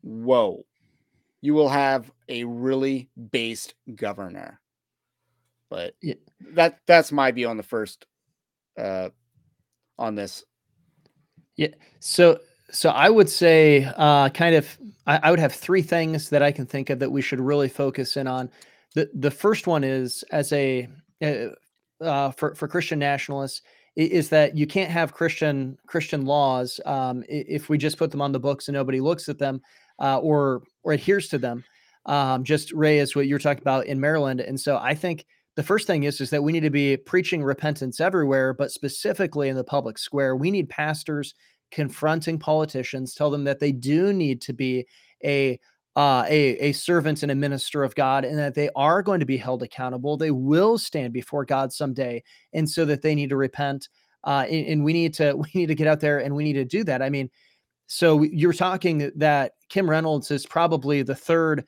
whoa, you will have a really based governor. But yeah. that that's my view on the first uh on this. Yeah. So so I would say uh kind of I, I would have three things that I can think of that we should really focus in on. The the first one is as a uh, uh for for Christian nationalists is that you can't have Christian Christian laws um, if we just put them on the books and nobody looks at them uh, or or adheres to them. Um, just Ray is what you're talking about in Maryland, and so I think the first thing is is that we need to be preaching repentance everywhere but specifically in the public square we need pastors confronting politicians tell them that they do need to be a uh, a, a servant and a minister of God, and that they are going to be held accountable. They will stand before God someday, and so that they need to repent. Uh, and, and we need to we need to get out there and we need to do that. I mean, so you're talking that Kim Reynolds is probably the third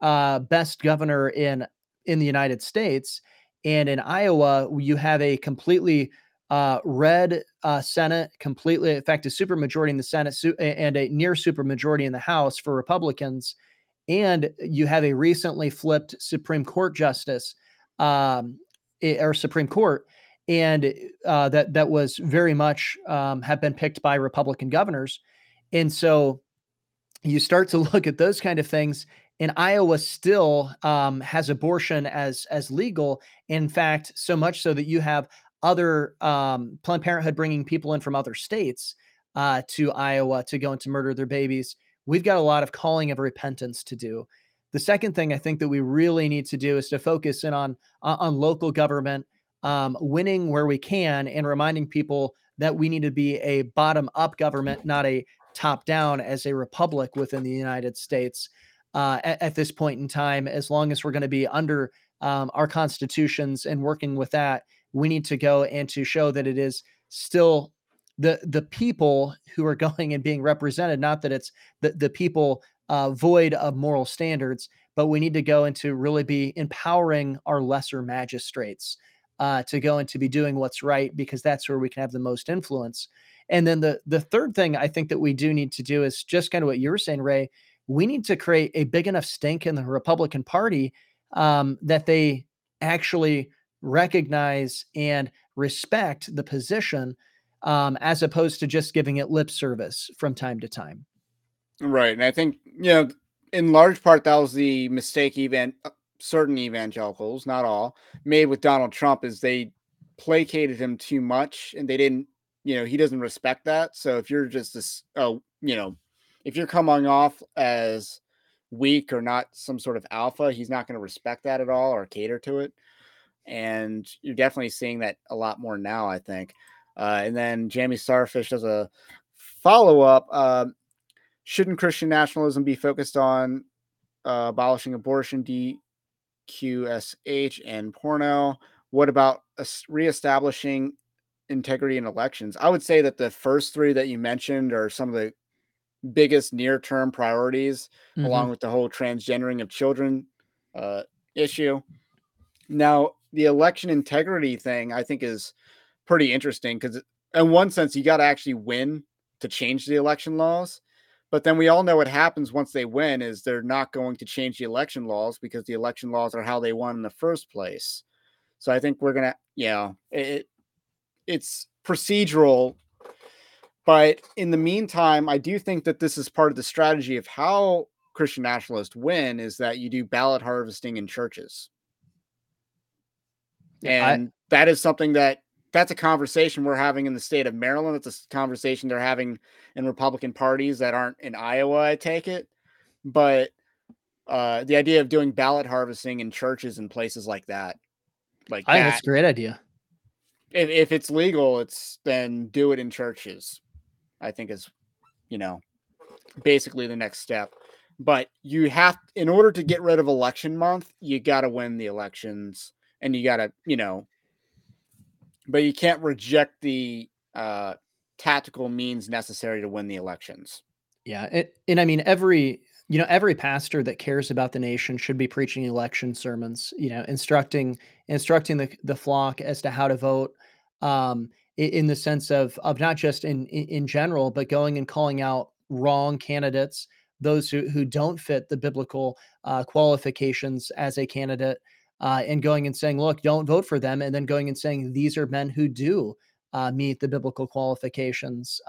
uh, best governor in in the United States. And in Iowa, you have a completely uh, red uh, Senate, completely, in fact, a supermajority in the Senate su- and a near supermajority in the House for Republicans. And you have a recently flipped Supreme Court justice um, or Supreme Court. and uh, that that was very much um, have been picked by Republican governors, and so you start to look at those kind of things. And Iowa still um, has abortion as as legal. In fact, so much so that you have other um, Planned Parenthood bringing people in from other states uh, to Iowa to go and to murder their babies. We've got a lot of calling of repentance to do. The second thing I think that we really need to do is to focus in on on local government, um, winning where we can, and reminding people that we need to be a bottom up government, not a top down as a republic within the United States. Uh, at, at, this point in time, as long as we're going to be under um, our constitutions and working with that, we need to go and to show that it is still the the people who are going and being represented not that it's the, the people uh, void of moral standards but we need to go into really be empowering our lesser magistrates uh, to go and to be doing what's right because that's where we can have the most influence. And then the the third thing i think that we do need to do is just kind of what you were saying ray we need to create a big enough stink in the republican party um, that they actually recognize and respect the position um, as opposed to just giving it lip service from time to time. Right. And I think, you know, in large part, that was the mistake even uh, certain evangelicals, not all, made with Donald Trump is they placated him too much and they didn't, you know, he doesn't respect that. So if you're just this, oh, you know, if you're coming off as weak or not some sort of alpha, he's not going to respect that at all or cater to it and you're definitely seeing that a lot more now. I think. Uh, and then Jamie Starfish does a follow up. Uh, shouldn't Christian nationalism be focused on uh, abolishing abortion, DQSH, and porno? What about reestablishing integrity in elections? I would say that the first three that you mentioned are some of the biggest near term priorities, mm-hmm. along with the whole transgendering of children uh, issue. Now, the election integrity thing I think is pretty interesting because in one sense you got to actually win to change the election laws. But then we all know what happens once they win is they're not going to change the election laws because the election laws are how they won in the first place. So I think we're gonna, you know, it, it's procedural. But in the meantime, I do think that this is part of the strategy of how Christian nationalists win is that you do ballot harvesting in churches and I, that is something that that's a conversation we're having in the state of Maryland. It's a conversation they're having in Republican parties that aren't in Iowa, I take it. But uh, the idea of doing ballot harvesting in churches and places like that, like I that, think that's a great idea. If, if it's legal, it's then do it in churches. I think is, you know, basically the next step. But you have, in order to get rid of election month, you got to win the elections and you got to, you know, but you can't reject the uh, tactical means necessary to win the elections. Yeah, and I mean every you know every pastor that cares about the nation should be preaching election sermons. You know, instructing instructing the the flock as to how to vote. Um, in the sense of of not just in in general, but going and calling out wrong candidates, those who who don't fit the biblical uh, qualifications as a candidate, uh, and going and saying, look, don't vote for them. And then going and saying, these are men who do uh, meet the biblical qualifications,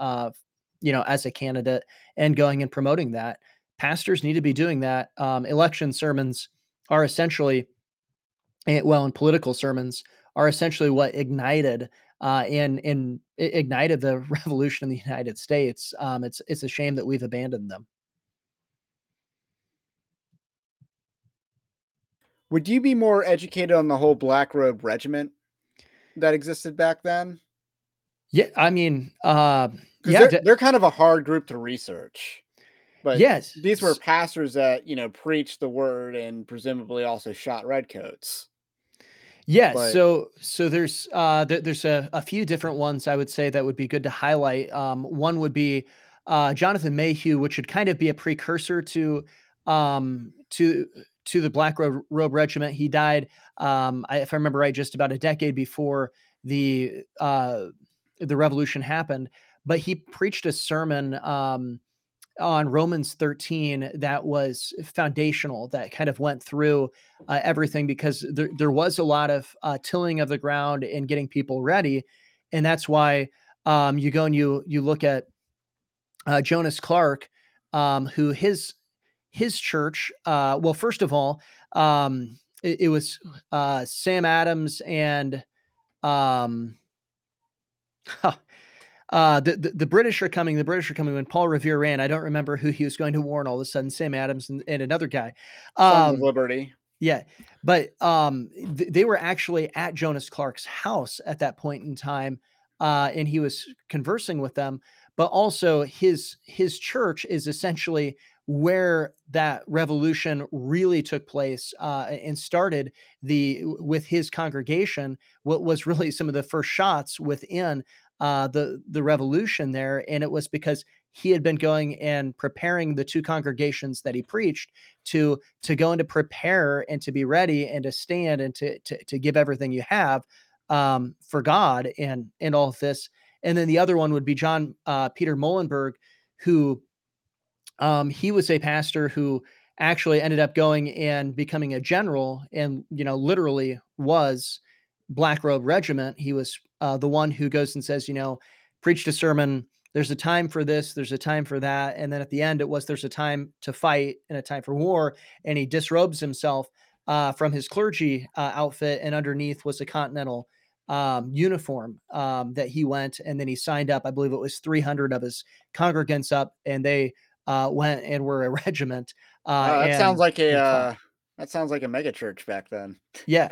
you know, as a candidate and going and promoting that. Pastors need to be doing that. Um, election sermons are essentially, eh, well, and political sermons are essentially what ignited uh, and and ignited the revolution in the United States. Um, it's it's a shame that we've abandoned them. Would you be more educated on the whole Black Robe Regiment that existed back then? Yeah, I mean, uh, yeah, they're, they're, kind of a hard group to research. But yes, these were pastors that you know preached the word and presumably also shot redcoats. Yes, but, so so there's uh th- there's a, a few different ones I would say that would be good to highlight. Um, one would be uh, Jonathan Mayhew, which would kind of be a precursor to um to to the Black Robe, Robe Regiment. He died, um, I, if I remember right, just about a decade before the uh, the revolution happened. But he preached a sermon um, on Romans 13 that was foundational, that kind of went through uh, everything because there, there was a lot of uh, tilling of the ground and getting people ready. And that's why um, you go and you you look at uh, Jonas Clarke, um, who his his church. Uh, well, first of all, um, it, it was uh, Sam Adams and um, uh, the, the, the British are coming. The British are coming. When Paul Revere ran, I don't remember who he was going to warn. All of a sudden, Sam Adams and, and another guy. Um, Liberty. Yeah, but um, th- they were actually at Jonas Clarke's house at that point in time, uh, and he was conversing with them. But also, his his church is essentially where that revolution really took place uh, and started the with his congregation what was really some of the first shots within uh, the the revolution there and it was because he had been going and preparing the two congregations that he preached to to go and to prepare and to be ready and to stand and to to, to give everything you have um, for God and and all of this. And then the other one would be John uh, Peter Muhlenberg who um, he was a pastor who actually ended up going and becoming a general and you know literally was black robe regiment. He was uh, the one who goes and says you know preached a sermon there's a time for this there's a time for that and then at the end it was there's a time to fight and a time for war and he disrobes himself uh, from his clergy uh, outfit and underneath was a continental um, uniform um, that he went and then he signed up i believe it was 300 of his congregants up and they uh, went and were a regiment. Uh, that sounds like a uh, that sounds like a mega church back then. yeah,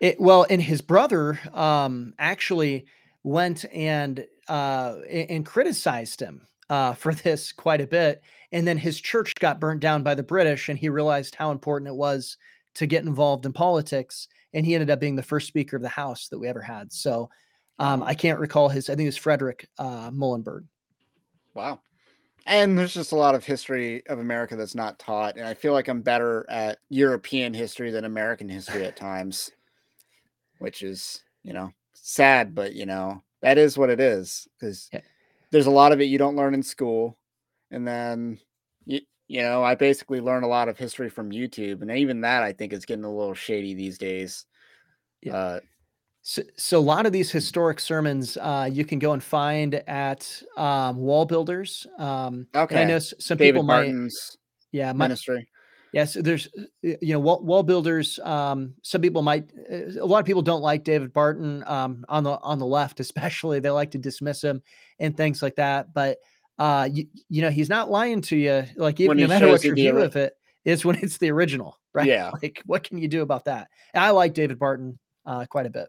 it, well, and his brother um, actually went and uh, and criticized him uh, for this quite a bit, and then his church got burnt down by the British, and he realized how important it was to get involved in politics, and he ended up being the first Speaker of the House that we ever had. So. Um, I can't recall his. I think it was Frederick uh, Muhlenberg. Wow and there's just a lot of history of America that's not taught. And I feel like I'm better at European history than American history at times, which is, you know, sad, but you know, that is what it is because yeah. there's a lot of it you don't learn in school. And then, you, you know, I basically learn a lot of history from YouTube. And even that I think is getting a little shady these days. Yeah. Uh, so, so, a lot of these historic sermons uh, you can go and find at um, WallBuilders. Um, okay. I know some David people Barton's might, yeah, ministry. Yes, there's you know wall, wall builders. Um, some people might, uh, a lot of people don't like David Barton um, on the on the left, especially. They like to dismiss him and things like that. But uh, you, you know, he's not lying to you. Like even no matter what your view of it is, when it's the original, right? Yeah. Like what can you do about that? And I like David Barton uh, quite a bit.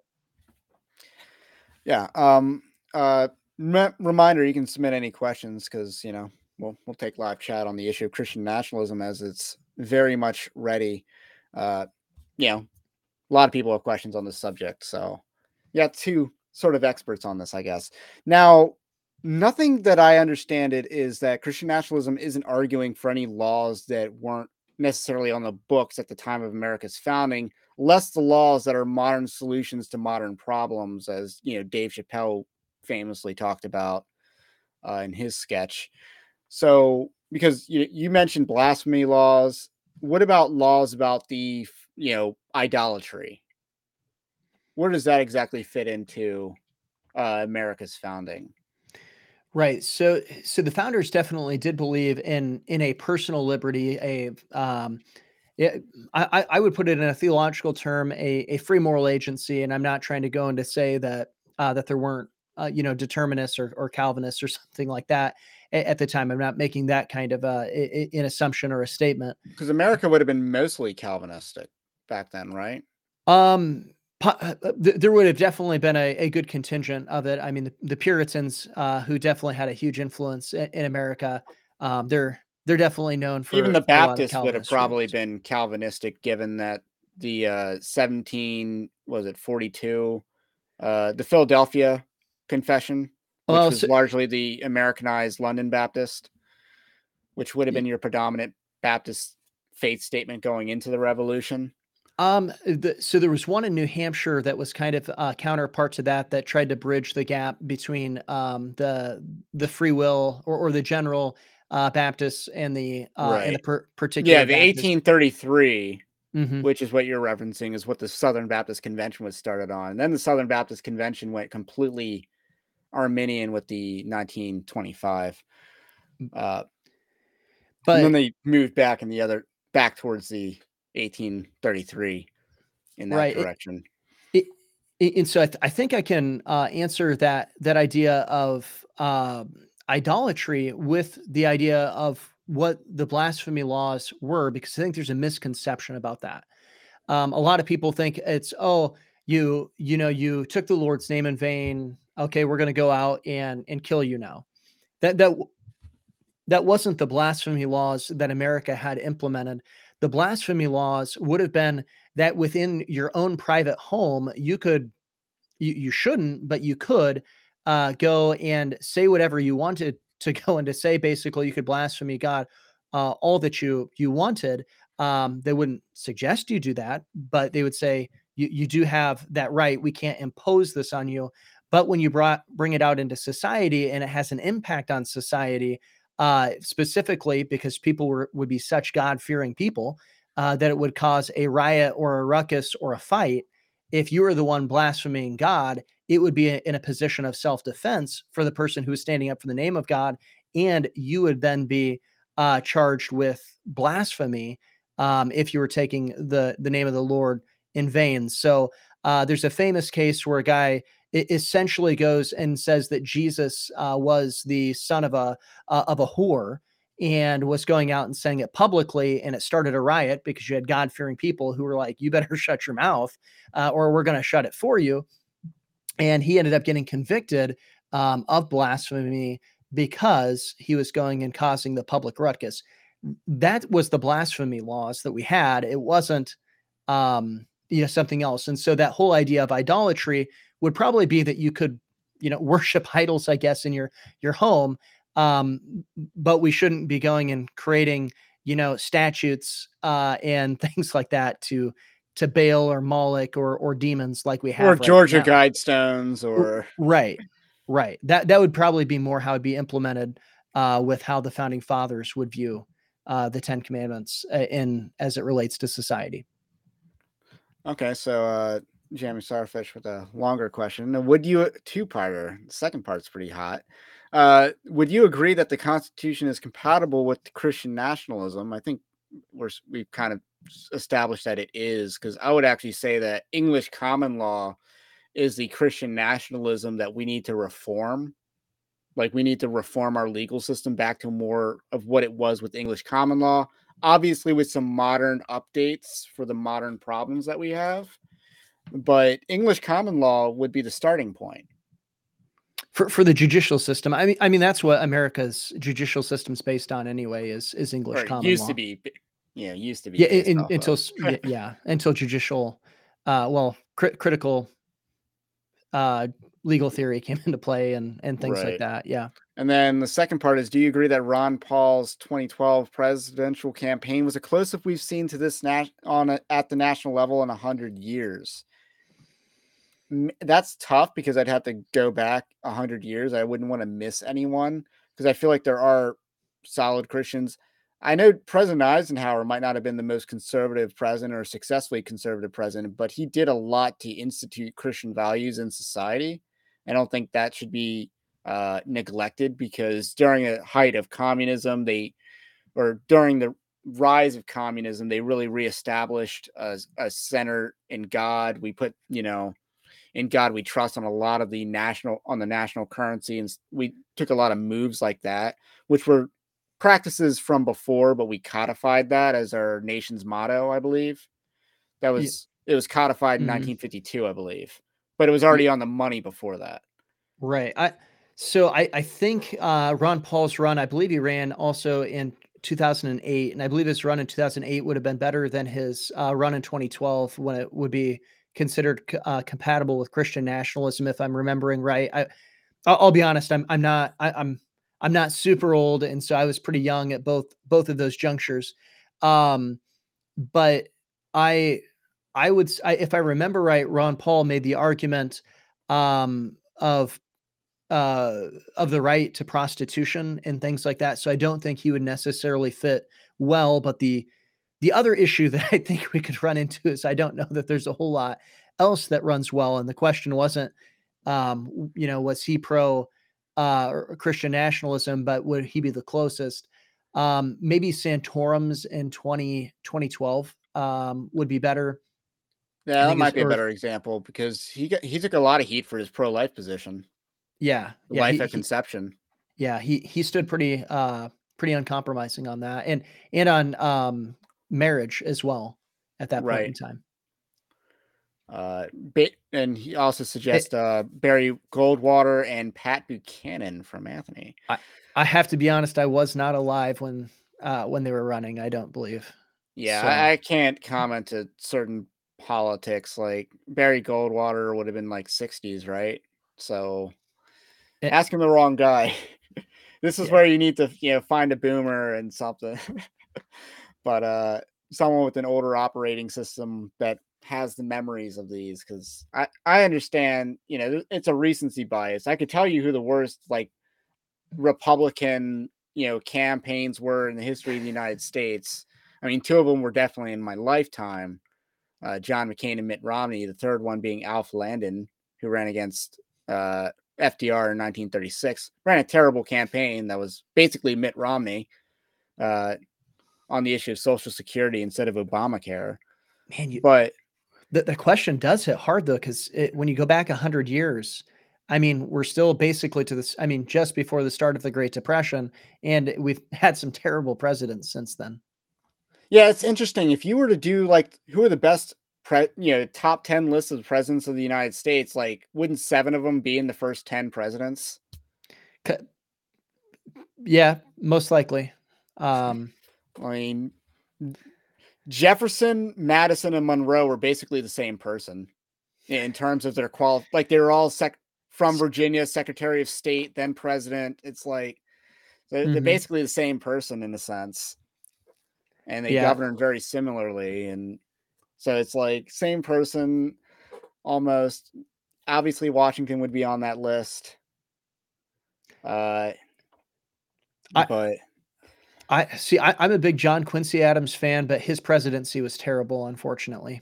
Yeah. Um. Uh. reminder: you can submit any questions because you know we'll we'll take live chat on the issue of Christian nationalism as it's very much ready. Uh. You know, a lot of people have questions on this subject, so yeah, two sort of experts on this, I guess. Now, nothing that I understand it is that Christian nationalism isn't arguing for any laws that weren't necessarily on the books at the time of America's founding, less the laws that are modern solutions to modern problems, as you know, Dave Chappelle famously talked about uh, in his sketch. So, because you, you mentioned blasphemy laws, what about laws about the you know idolatry? Where does that exactly fit into uh, America's founding? Right. So, so the founders definitely did believe in in a personal liberty, a um, yeah, I, I would put it in a theological term, a, a free moral agency. And I'm not trying to go into say that uh, that there weren't, uh, you know, determinists or, or Calvinists or something like that at, at the time. I'm not making that kind of uh, an assumption or a statement. Because America would have been mostly Calvinistic back then, right? Um, uh, uh, there would have definitely been a, a good contingent of it. I mean, the, the Puritans, uh, who definitely had a huge influence in, in America, um, they're they're definitely known for even the Baptists would have probably been Calvinistic, given that the uh, 17 was it 42, uh, the Philadelphia Confession, which well, was so, largely the Americanized London Baptist, which would have been your predominant Baptist faith statement going into the Revolution. Um, the, so there was one in New Hampshire that was kind of a counterpart to that that tried to bridge the gap between um, the the free will or, or the general uh, Baptists and the uh, Right. and the per- particular Yeah, the Baptist- 1833, Mhm. which is what you're referencing, is what the Southern Baptist Convention was started on. And then the Southern Baptist Convention went completely Arminian with the 1925. Uh, but and then they moved back in the other back towards the 1833 in that Right, it- direction. I- and so I, th- I think I can uh, answer that that idea of um idolatry with the idea of what the blasphemy laws were, because I think there's a misconception about that. Um, a lot of people think it's oh you you know you took the Lord's name in vain. Okay, we're going to go out and and kill you now. That that that wasn't the blasphemy laws that America had implemented. The blasphemy laws would have been that within your own private home, you could, you, you shouldn't, but you could uh, go and say whatever you wanted to go and to say. Basically, you could blaspheme God uh, all that you you wanted. Um, they wouldn't suggest you do that, but they would say you you do have that right. We can't impose this on you. But when you brought bring it out into society and it has an impact on society, uh, specifically because people were would be such God fearing people uh, that it would cause a riot or a ruckus or a fight. If you were the one blaspheming God, it would be in a position of self defense for the person who is standing up for the name of God, and you would then be uh, charged with blasphemy um, if you were taking the the name of the Lord in vain. So uh, there's a famous case where a guy essentially goes and says that Jesus uh, was the son of a uh, of a whore and was going out and saying it publicly and it started a riot because you had god-fearing people who were like you better shut your mouth uh, or we're going to shut it for you and he ended up getting convicted um, of blasphemy because he was going and causing the public ruckus. That was the blasphemy laws that we had. It wasn't um, you know something else. And so that whole idea of idolatry would probably be that you could you know worship idols i guess in your your home um, but we shouldn't be going and creating you know statutes uh, and things like that to to Baal or Moloch or or demons like we have Or right Georgia now. Guidestones or right right that that would probably be more how it'd be implemented uh, with how the founding fathers would view uh, the Ten Commandments uh, in as it relates to society. Okay, so uh Jamie Starfish with a longer question. Would you two-parter? The second part's pretty hot. Uh would you agree that the Constitution is compatible with Christian nationalism? I think we're we've kind of established that it is because I would actually say that English common law is the Christian nationalism that we need to reform. Like we need to reform our legal system back to more of what it was with English common law obviously with some modern updates for the modern problems that we have but english common law would be the starting point For, for the judicial system, I mean, I mean that's what America's judicial system's based on anyway. Is is English or it common used law. to be yeah used to be yeah, in, until yeah, until judicial, uh, well, cri- critical, uh, legal theory came into play and and things like that. Yeah. and then the second part is do you agree that ron paul's 2012 presidential campaign was the closest we've seen to this nat- on a, at the national level in 100 years that's tough because i'd have to go back 100 years i wouldn't want to miss anyone because i feel like there are solid christians i know president eisenhower might not have been the most conservative president or successfully conservative president but he did a lot to institute christian values in society. I don't think that should be uh, neglected because during a height of communism they or during the rise of communism they really reestablished a, a center in god. We put you know in God we trust on a lot of the national on the national currency, and we took a lot of moves like that, which were practices from before, but we codified that as our nation's motto, I believe. That was it was codified in Mhm. 1952, I believe, but it was already on the money before that. Right. I so I I think uh, Ron Paul's run. I believe he ran also in 2008, and I believe his run in 2008 would have been better than his uh, run in 2012 when it would be considered c- uh, compatible with Christian nationalism, if I'm remembering right. I I'll, I'll be honest. I'm I'm not I, I'm I'm not super old, and so I was pretty young at both both of those junctures. Um, but I I would I, if I remember right, Ron Paul made the argument um, of uh, of the right to prostitution and things like that. So I don't think he would necessarily fit well. But the the other issue that I think we could run into is I don't know that there's a whole lot else that runs well. And the question wasn't, um, you know, was he pro uh, Christian nationalism, but would he be the closest? Um, maybe Santorum's in 20, 2012 um, would be better. Yeah, that might be a better example because he got, he took a lot of heat for his pro life position. Yeah, yeah life he, at conception. He, yeah, he he stood pretty uh pretty uncompromising on that, and and on um marriage as well at that right. point in time. Uh, bit and he also suggests uh, Barry Goldwater and Pat Buchanan from Anthony. I, I have to be honest, I was not alive when uh, when they were running. I don't believe. Yeah, so. I, I, can't comment to certain politics. Like Barry Goldwater would have been like 60s, right? So it, asking the wrong guy. this is yeah. where you need to you know find a boomer and something. but uh, someone with an older operating system that has the memories of these because I, I understand, you know, it's a recency bias. I could tell you who the worst like Republican, you know, campaigns were in the history of the United States. I mean, two of them were definitely in my lifetime. Uh, John McCain and Mitt Romney, the third one being Alf Landon, who ran against uh, FDR in 1936, ran a terrible campaign that was basically Mitt Romney uh, on the issue of Social Security instead of Obamacare. Man, you, but the, the question does hit hard though, because when you go back a hundred years, I mean, we're still basically to this. I mean, just before the start of the Great Depression, and we've had some terrible presidents since then. Yeah, it's interesting. If you were to do like who are the best, pre- you know, top ten lists of presidents of the United States, like wouldn't seven of them be in the first ten presidents? Yeah, most likely. Um, I mean, Jefferson, Madison, and Monroe were basically the same person in terms of their qual. Like they were all sec- from Virginia, Secretary of State, then President. It's like they're, mm-hmm. they're basically the same person in a sense, and they yeah. govern very similarly. And so it's like same person, almost. Obviously, Washington would be on that list. Uh, but I see. I, am a big John Quincy Adams fan, but his presidency was terrible. Unfortunately,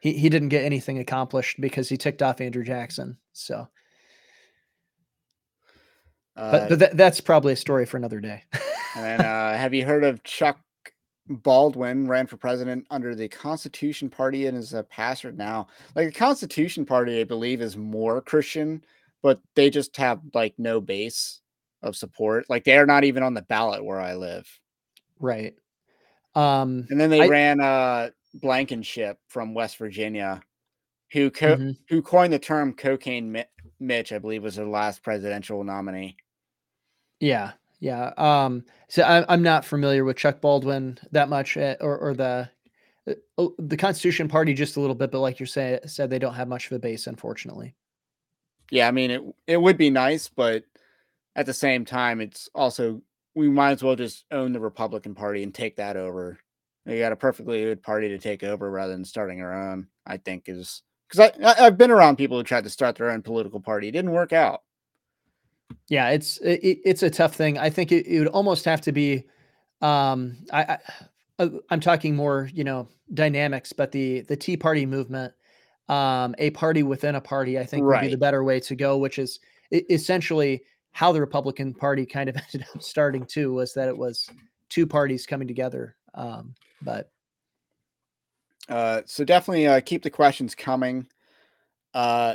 he he didn't get anything accomplished because he ticked off Andrew Jackson. So, uh, but but th- that's probably a story for another day. and uh, have you heard of Chuck Baldwin? Ran for president under the Constitution Party and is a pastor now. Like the Constitution Party, I believe, is more Christian, but they just have like no base of support. Like they're not even on the ballot where I live. Right. Um, and then they I, ran uh Blankenship from West Virginia, who co- mm-hmm. who coined the term cocaine Mi- Mitch, I believe was their last presidential nominee. Yeah, yeah. Um, so I, I'm not familiar with Chuck Baldwin that much, eh, or or the uh, oh, the Constitution Party just a little bit, but like you say, said they don't have much of a base, unfortunately. Yeah, I mean it. It would be nice, but at the same time, it's also we might as well just own the Republican Party and take that over. You got a perfectly good party to take over rather than starting our own. I think is because I I've been around people who tried to start their own political party. It didn't work out. Yeah, it's it, it's a tough thing. I think it, it would almost have to be. Um, I, I uh, I'm talking more, you know, dynamics, but the the Tea Party movement, um, a party within a party, I think right. would be the better way to go, which is essentially how the Republican Party kind of ended up starting too was that it was two parties coming together. Um, but uh, so definitely uh, keep the questions coming. Uh,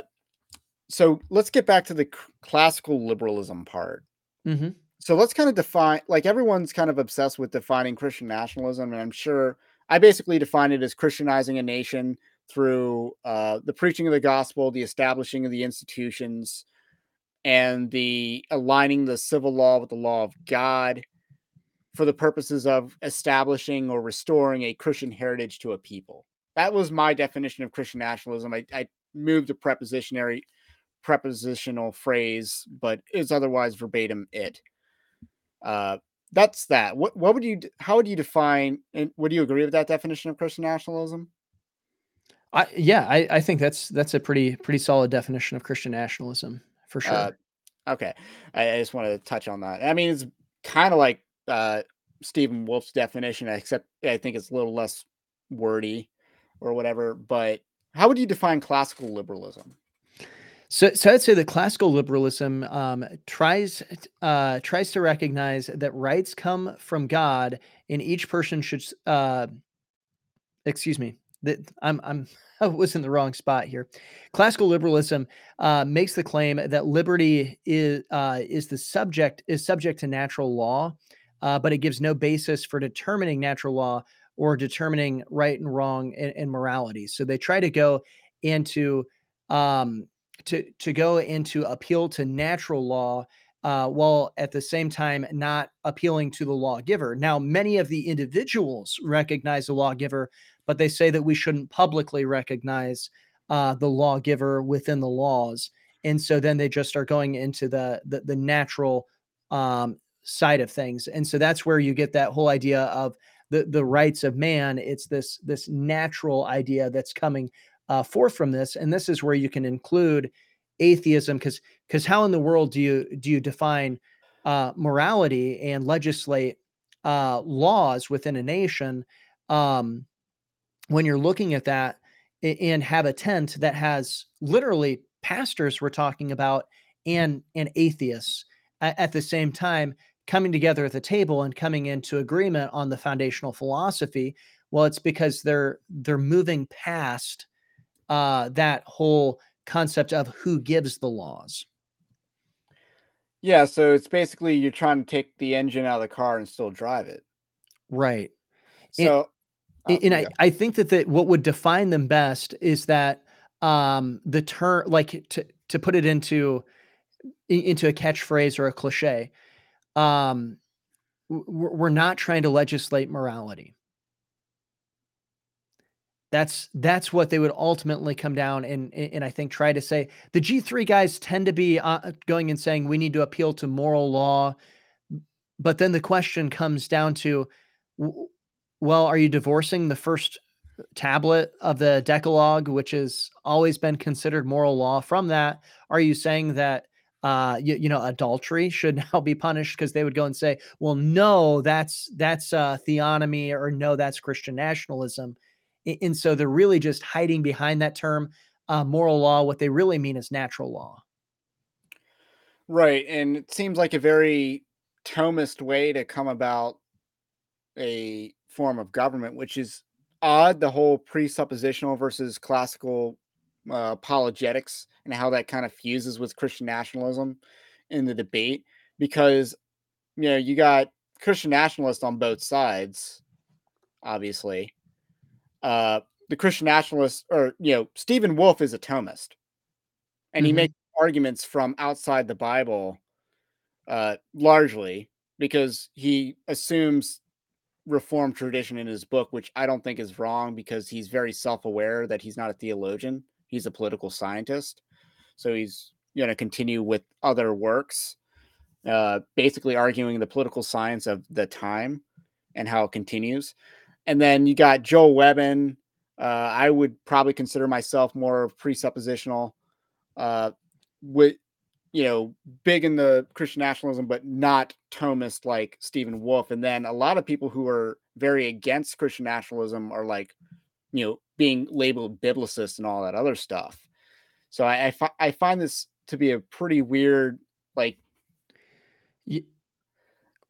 so let's get back to the classical liberalism part. Mm-hmm. So let's kind of define, like everyone's kind of obsessed with defining Christian nationalism, and I'm sure I basically define it as Christianizing a nation through uh, the preaching of the gospel, the establishing of the institutions, and the aligning the civil law with the law of God for the purposes of establishing or restoring a Christian heritage to a people. That was my definition of Christian nationalism. I, I moved a prepositionary prepositional phrase, but it's otherwise verbatim it. Uh, that's that. What what would you how would you define and would you agree with that definition of Christian nationalism? I yeah, I, I think that's that's a pretty pretty solid definition of Christian nationalism for uh, sure. Uh, Okay, I, I just want to touch on that. I mean, it's kind of like uh, Stephen Wolfe's definition, except I think it's a little less wordy or whatever. But how would you define classical liberalism? So, so I'd say that classical liberalism um, tries uh, tries to recognize that rights come from God, and each person should. Uh, excuse me. That I'm I'm I was in the wrong spot here. Classical liberalism uh, makes the claim that liberty is uh, is the subject is subject to natural law, uh, but it gives no basis for determining natural law or determining right and wrong and, and morality. So they try to go into um, to to go into appeal to natural law uh, while at the same time not appealing to the lawgiver. Now, many of the individuals recognize the lawgiver, but they say that we shouldn't publicly recognize uh, the lawgiver within the laws. And so then they just are going into the the, the natural um, side of things. And so that's where you get that whole idea of the the rights of man. It's this this natural idea that's coming uh, forth from this, and this is where you can include atheism because because how in the world do you do you define uh, morality and legislate uh, laws within a nation um, when you're looking at that and have a tent that has literally pastors we're talking about and and atheists at, the same time coming together at the table and coming into agreement on the foundational philosophy well it's because they're they're moving past uh, that whole concept of who gives the laws. Yeah, so it's basically you're trying to take the engine out of the car and still drive it. Right. So, and, oh, and I, I think that the, what would define them best is that um, the term, like to, to put it into into a catchphrase or a cliche, um, we're not trying to legislate morality. That's that's what they would ultimately come down and and I think try to say the G3 guys tend to be uh, going and saying we need to appeal to moral law but then the question comes down to well are you divorcing the first tablet of the decalogue which has always been considered moral law from that are you saying that uh, you, you, know, adultery should now be punished because they would go and say, well, no, that's that's uh, theonomy, or no, that's Christian nationalism. And so they're really just hiding behind that term uh, moral law. What they really mean is natural law. Right. And it seems like a very Thomist way to come about a form of government, which is odd the whole presuppositional versus classical uh, apologetics and how that kind of fuses with Christian nationalism in the debate because you know you got Christian nationalists on both sides, obviously, uh, the Christian nationalists, or you know, Stephen Wolfe is a Thomist, and mm-hmm. he makes arguments from outside the Bible, uh, largely because he assumes Reformed tradition in his book, which I don't think is wrong because he's very self-aware that he's not a theologian; he's a political scientist. So he's going to continue with other works, uh, basically arguing the political science of the time and how it continues. And then you got Joel Webbon. Uh, I would probably consider myself more presuppositional, uh, with you know, big in the Christian nationalism, but not Thomist like Stephen Wolfe. And then a lot of people who are very against Christian nationalism are like, you know, being labeled biblicist and all that other stuff. So I I, fi- I find this to be a pretty weird like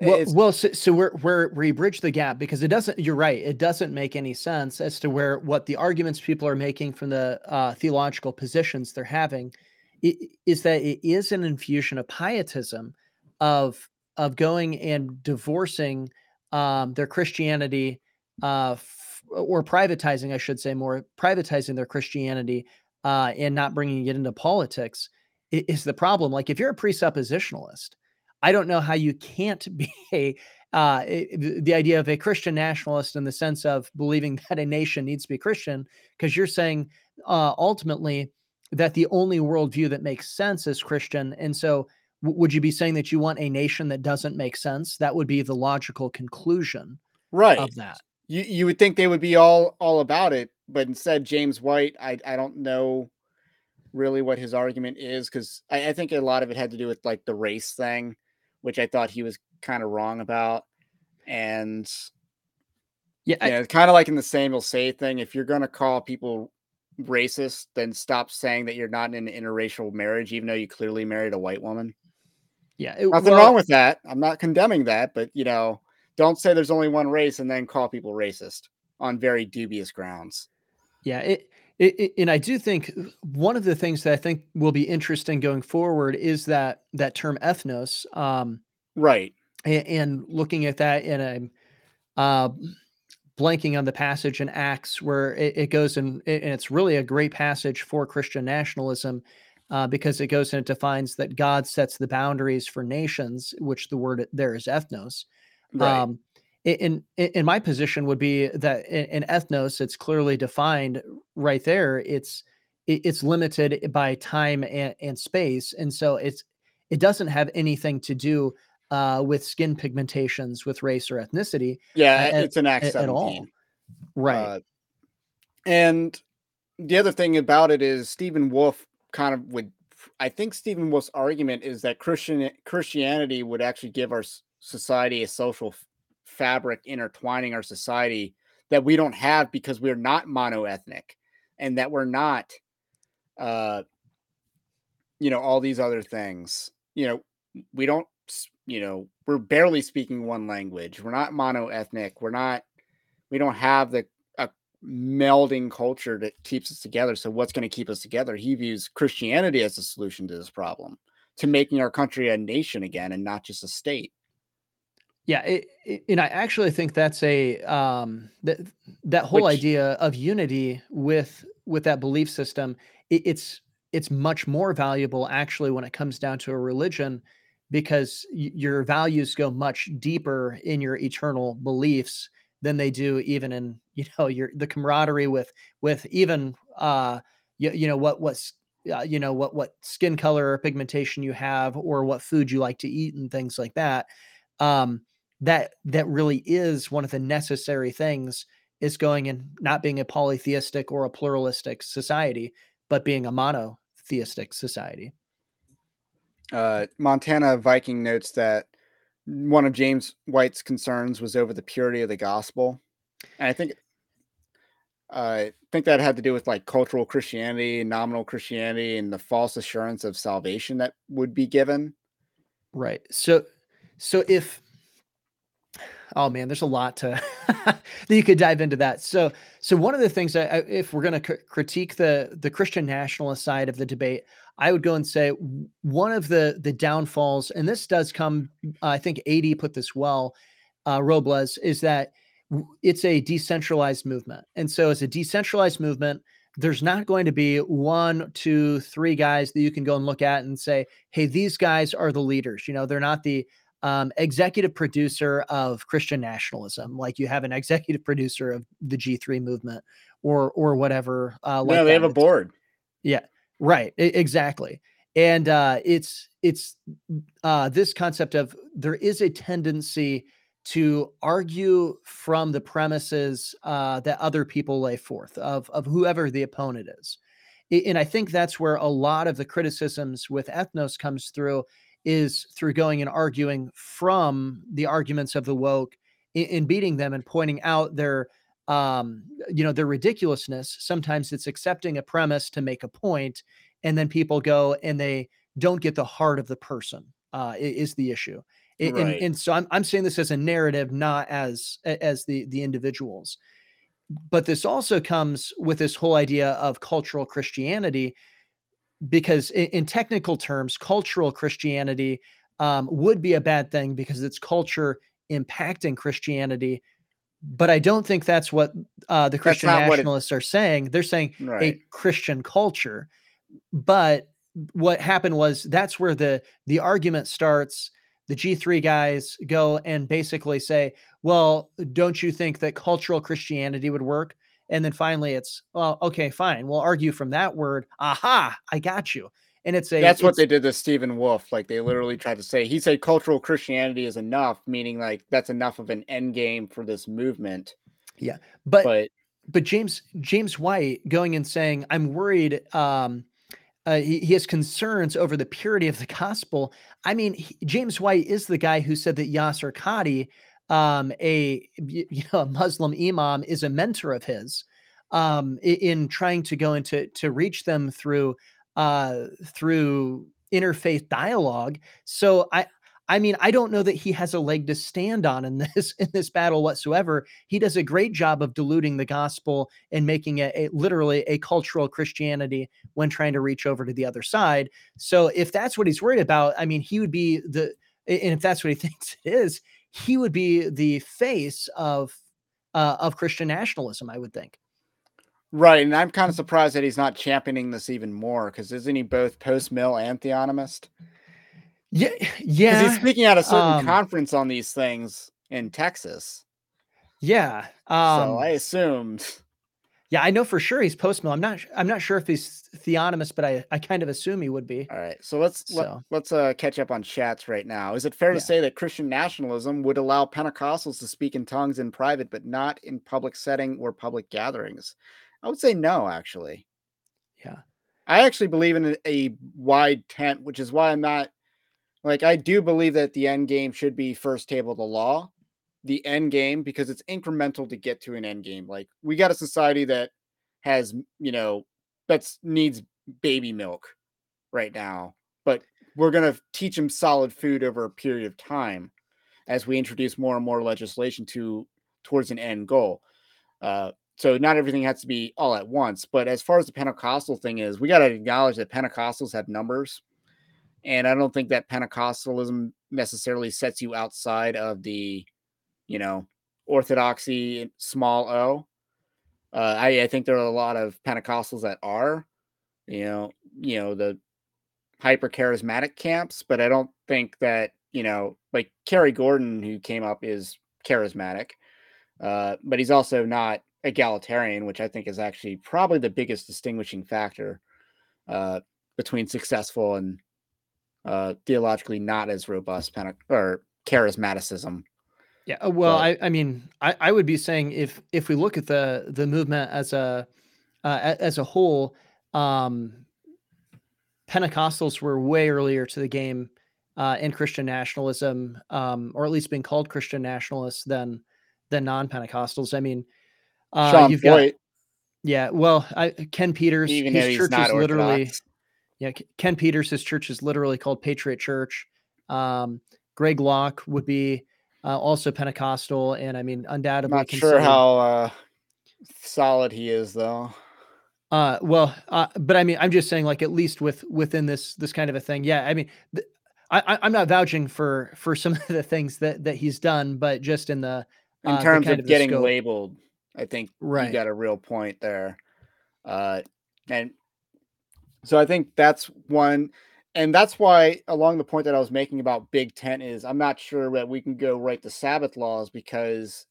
well, well so, so we're, we're we bridge the gap because it doesn't you're right it doesn't make any sense as to where what the arguments people are making from the uh, theological positions they're having is that it is an infusion of pietism of of going and divorcing um, their christianity uh, f- or privatizing i should say more privatizing their christianity uh, and not bringing it into politics is the problem. Like if you're a presuppositionalist I don't know how you can't be uh, the idea of a Christian nationalist in the sense of believing that a nation needs to be Christian, because you're saying uh, ultimately that the only worldview that makes sense is Christian. And so, w- would you be saying that you want a nation that doesn't make sense? That would be the logical conclusion, right? Of that, you you would think they would be all all about it, but instead, James White, I I don't know really what his argument is because I, I think a lot of it had to do with like the race thing, which I thought he was kind of wrong about. And Yeah, yeah, it's kind of like in the Samuel Sey thing. If you're gonna call people racist, then stop saying that you're not in an interracial marriage, even though you clearly married a white woman. yeah. it- Nothing well, wrong with that. I'm not condemning that, but you know, don't say there's only one race and then call people racist on very dubious grounds. Yeah, it, it, and I do think one of the things that I think will be interesting going forward is that that term ethnos, um, Right. a- and, looking at that in a uh, blanking on the passage in Acts where it, it goes and, and it's really a great passage for Christian nationalism uh, because it goes and it defines that God sets the boundaries for nations, which the word there is ethnos. Right. Um, in, in in my position would be that in, in ethnos, it's clearly defined right there. It's it- it's limited by time and, and space, and so it's it doesn't have anything to do uh, with skin pigmentations, with race or ethnicity, yeah, at- it's an Act at, at all. 17. Right? Uh, and the other thing about it is Stephen Wolfe kind of would I think Stephen Wolfe's argument is that Christian Christianity would actually give our society a social f- fabric intertwining our society that we don't have because we're not monoethnic and that we're not uh you know all these other things you know we don't you know we're barely speaking one language we're not mono ethnic. we're not we don't have the a melding culture that keeps us together so what's going to keep us together he views christianity as a solution to this problem to making our country a nation again and not just a state Yeah, it, it- and I actually think that's a um, that that whole Which- idea of unity with with that belief system. It, it's it's much more valuable actually when it comes down to a religion, because your values go much deeper in your eternal beliefs than they do even in you know your the camaraderie with with even uh you, you know what what's uh, you know what what skin color or pigmentation you have or what food you like to eat and things like that um that that really is one of the necessary things is going and not being a polytheistic or a pluralistic society but being a monotheistic society uh, Montana Viking notes that one of James White's concerns was over the purity of the gospel, and I think I think that had to do with like cultural Christianity, nominal Christianity, and the false assurance of salvation that would be given. right. So so if oh man there's a lot to that you could dive into that. So so one of the things that I, if we're going to critique the the christian nationalist side of the debate i would go and say one of the the downfalls and this does come i think ad put this well uh, robles is that it's a decentralized movement and so as a decentralized movement there's not going to be one two three guys that you can go and look at and say hey these guys are the leaders you know they're not the um, executive producer of Christian nationalism, like you have an executive producer of the G3 movement or or whatever. Uh, like no, they that. have a board. board. Right e- exactly and uh it's it's uh this concept of there is a tendency to argue from the premises uh that other people lay forth of of whoever the opponent is and i think that's where a lot of the criticisms with ethnos comes through is through going and arguing from the arguments of the woke in beating them and pointing out their um you know their ridiculousness sometimes it's accepting a premise to make a point and then people go and they don't get the heart of the person uh is the issue A- and, Right. and so I'm, I'm saying this as a narrative not as as the the individuals but this also comes with this whole idea of cultural christianity because in, in technical terms cultural christianity um, would be a bad thing because it's culture impacting christianity but i don't think that's what uh, the christian what it- nationalists are saying they're saying Right. a Christian culture. But what happened was that's where the the argument starts. The G3 guys go and basically say, "Well, don't you think that cultural Christianity would work?" And then finally, it's, "Well, okay, fine. We'll argue from that word. Aha, I got you." And it's a That's what they did to Stephen Wolfe. Like they literally tried to say he said cultural Christianity is enough, meaning like that's enough of an end game for this movement. but But but James James White going and saying, "I'm worried." Um, uh, he, he has concerns over the purity of the gospel. I mean, he, James White is the guy who said that Yasir Qadhi, um, a you know a Muslim imam, is a mentor of his um, in trying to go into to reach them through uh, through interfaith dialogue. So I I mean, I don't know that he has a leg to stand on in this in this battle whatsoever. He does a great job of diluting the gospel and making it a, literally a cultural Christianity when trying to reach over to the other side. So if that's what he's worried about, I mean, he would be the and if that's what he thinks it is, he would be the face of uh, of Christian nationalism. I would think. Right, and I'm kind of surprised that he's not championing this even more because isn't he both post mill and theonomist? Yeah, yeah. He's speaking at a certain um, conference on these things in Texas. Yeah. Um, so I assumed. Yeah, I know for sure he's post mill. I'm not. I'm not sure if he's theonomist, but I, I kind of assume he would be. All right. So let's so. let, us uh, catch up on chats right now. Is it fair yeah. to say that Christian nationalism would allow Pentecostals to speak in tongues in private, but not in public setting or public gatherings? I would say no, actually. Yeah. I actually believe in a, a wide tent, which is why I'm not like I do believe that the end game should be first table the law, the end game because it's incremental to get to an end game. Like we got a society that has, you know, that's needs baby milk right now, but we're going to teach them solid food over a period of time as we introduce more and more legislation to towards an end goal. Uh, so not everything has to be all at once. But as far as the Pentecostal thing is, we got to acknowledge that Pentecostals have numbers. And I don't think that Pentecostalism necessarily sets you outside of the, you know, orthodoxy small o. Uh, I, I think there are a lot of Pentecostals that are, you know, you know, the hyper charismatic camps, but I don't think that, you know, like Kerry Gordon, who came up, is charismatic. Uh, but he's also not egalitarian, which I think is actually probably the biggest distinguishing factor uh, between successful and uh, theologically not as robust Pente- or charismaticism. Yeah, uh, well, but, I, I mean, I, I would be saying if if we look at the the movement as a uh, as a whole, um, Pentecostals were way earlier to the game uh, in Christian nationalism, um, or at least being called Christian nationalists than than non Pentecostals. I mean, uh, Sean you've Feucht. got yeah. Well, I, Ken Peters, Even his church is literally yeah. Ken Peters, his church is literally called Patriot Church. Um, Greg Locke would be uh, also Pentecostal, and I mean, undoubtedly, not sure how uh, solid he is though. Uh, well, uh, but I mean, I'm just saying, like, at least with within this this kind of a thing, yeah. I mean, th- I, I'm not vouching for for some of the things that that he's done, but just in the in uh, terms of, of getting labeled I think right. you got a real point there. Uh, and so I think that's one. And that's why, along the point that I was making about Big Tent, is I'm not sure that we can go right to Sabbath laws because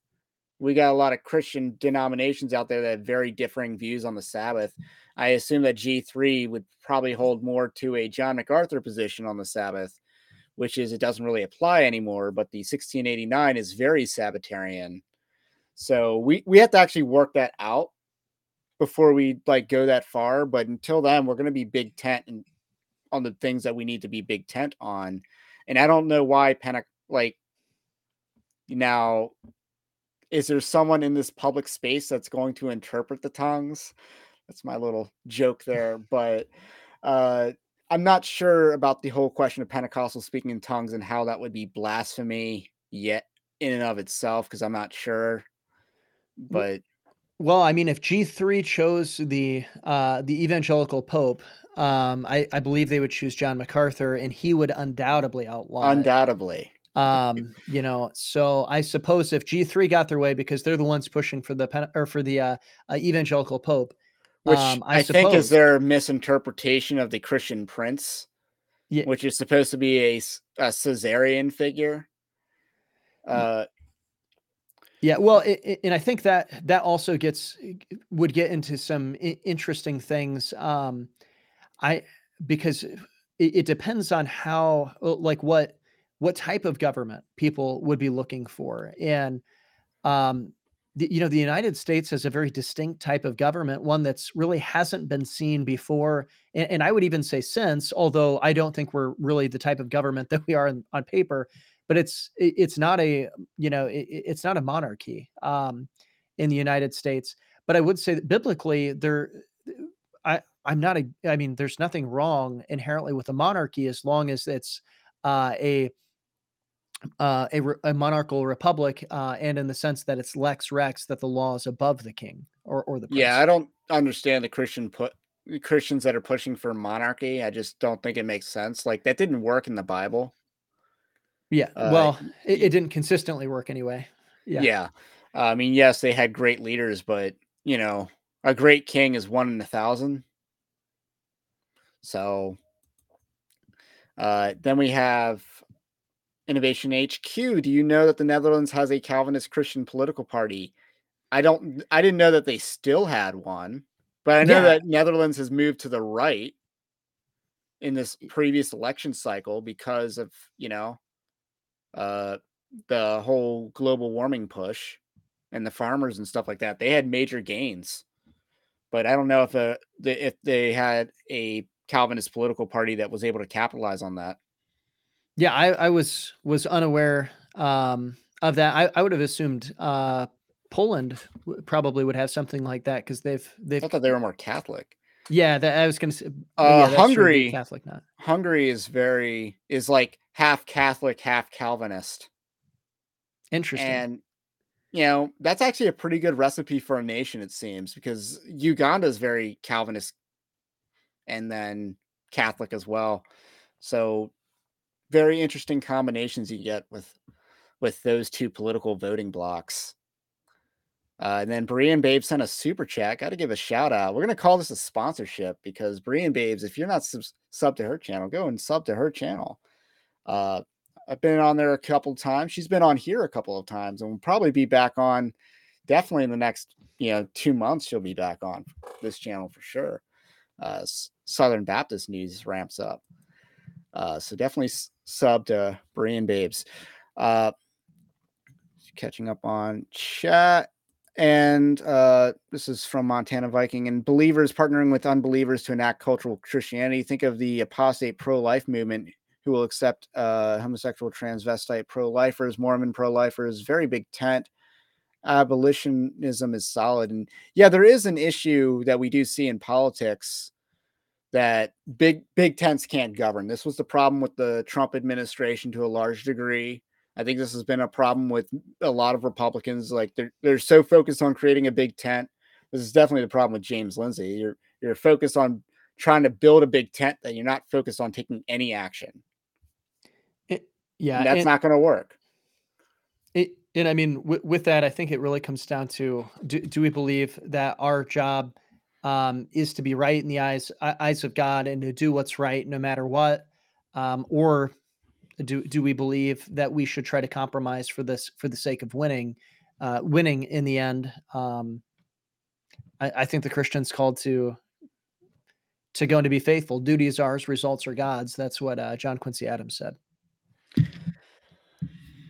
we got a lot of Christian denominations out there that have very differing views on the Sabbath. I assume that G3 would probably hold more to a John MacArthur position on the Sabbath, which is it doesn't really apply anymore, but the 1689 is very Sabbatarian. So we we have to actually work that out before we like go that far. But until then, we're going to be big tent and on the things that we need to be big tent on. And I don't know why Panic like now is there someone in this public space that's going to interpret the tongues? That's my little joke there, but uh I'm not sure about the whole question of Pentecostal speaking in tongues and how that would be blasphemy yet in and of itself because I'm not sure but well, I mean, if G3 chose the uh, the evangelical pope, um, I, I believe they would choose John MacArthur, and he would undoubtedly outlaw. Undoubtedly. It. Um, you know, so I suppose if G3 got their way because they're the ones pushing for the or for the uh, uh, evangelical pope, which um, I, I suppose, think is their misinterpretation of the Christian Prince, yeah. which is supposed to be a, a Caesarian figure. Uh, yeah, well, it, it, and I think that that also gets would get into some I- interesting things. Um, I because it, it depends on how uh, like what what type of government people would be looking for, and um, the, you know the United States has a very distinct type of government, one that's really hasn't been seen before, and, and I would even say since. Although I don't think we're really the type of government that we are in, on paper, but it's it's not a you know it, it's not a monarchy um, in the United States. But I would say that biblically, there I I'm not a I mean there's nothing wrong inherently with a monarchy as long as it's uh, a uh, a, a monarchical republic, uh, and in the sense that it's lex rex, that the law is above the king or or the prince. Yeah, I don't understand the Christian put Christians that are pushing for monarchy. I just don't think it makes sense. Like that didn't work in the Bible. Yeah. Uh, Well, it, it didn't consistently work anyway. Yeah. Yeah. Uh, I mean, yes, they had great leaders, but you know, a great king is one in a thousand. So uh, then we have Innovation HQ. Do you know that the Netherlands has a Calvinist Christian political party? I don't I didn't know that they still had one, but I know Yeah. that Netherlands has moved to the right in this previous election cycle because of, you know, uh the whole global warming push and the farmers and stuff like that. They had major gains. But I don't know if uh, the if they had a Calvinist political party that was able to capitalize on that. Yeah. I, I was was unaware um, of that. I, I would have assumed uh, Poland probably would have something like that because they've they've thought they were more Catholic. yeah. That I was gonna say. Uh, yeah, that's true, be Hungary- Catholic not. Hungary is very is like half Catholic, half Calvinist. Interesting. And you know, that's actually a pretty good recipe for a nation, it seems, because Uganda is very Calvinist and then Catholic as well. So very interesting combinations you get with with those two political voting blocks. Uh, and then Berean Babe sent a super chat. Got to give a shout out. We're gonna call this a sponsorship because Berean Babes, if you're not sub, sub to her channel, go and sub to her channel. Uh, I've been on there a couple times. She's been on here a couple of times, and will probably be back on. Definitely in the next, you know, two months, she'll be back on this channel for sure. Uh, Southern Baptist news ramps up, uh, so definitely sub to Berean Babes. Uh, catching up on chat. And uh, this is from Montana Viking. And believers partnering with unbelievers to enact cultural Christianity. Think of the apostate pro life movement who will accept uh, homosexual, transvestite pro lifers, Mormon pro lifers, very big tent. Abolitionism is solid. And yeah, there is an issue that we do see in politics that big big tents can't govern. This was the problem with the Trump administration to a large degree. I think this has been a problem with a lot of Republicans. Like they're they're so focused on creating a big tent. This is definitely the problem with James Lindsay. You're you're focused on trying to build a big tent that you're not focused on taking any action. Yeah. And that's and- not going to work. It, and I mean, with, with that, I think it really comes down to do, do we believe that our job um, is to be right in the eyes eye- eyes of God and to do what's right no matter what, um, or do do we believe that we should try to compromise for this for the sake of winning, uh, winning in the end? Um, I, I think the Christians called to to go and to be faithful. Duty is ours, results are God's. That's what uh, John Quincy Adams said.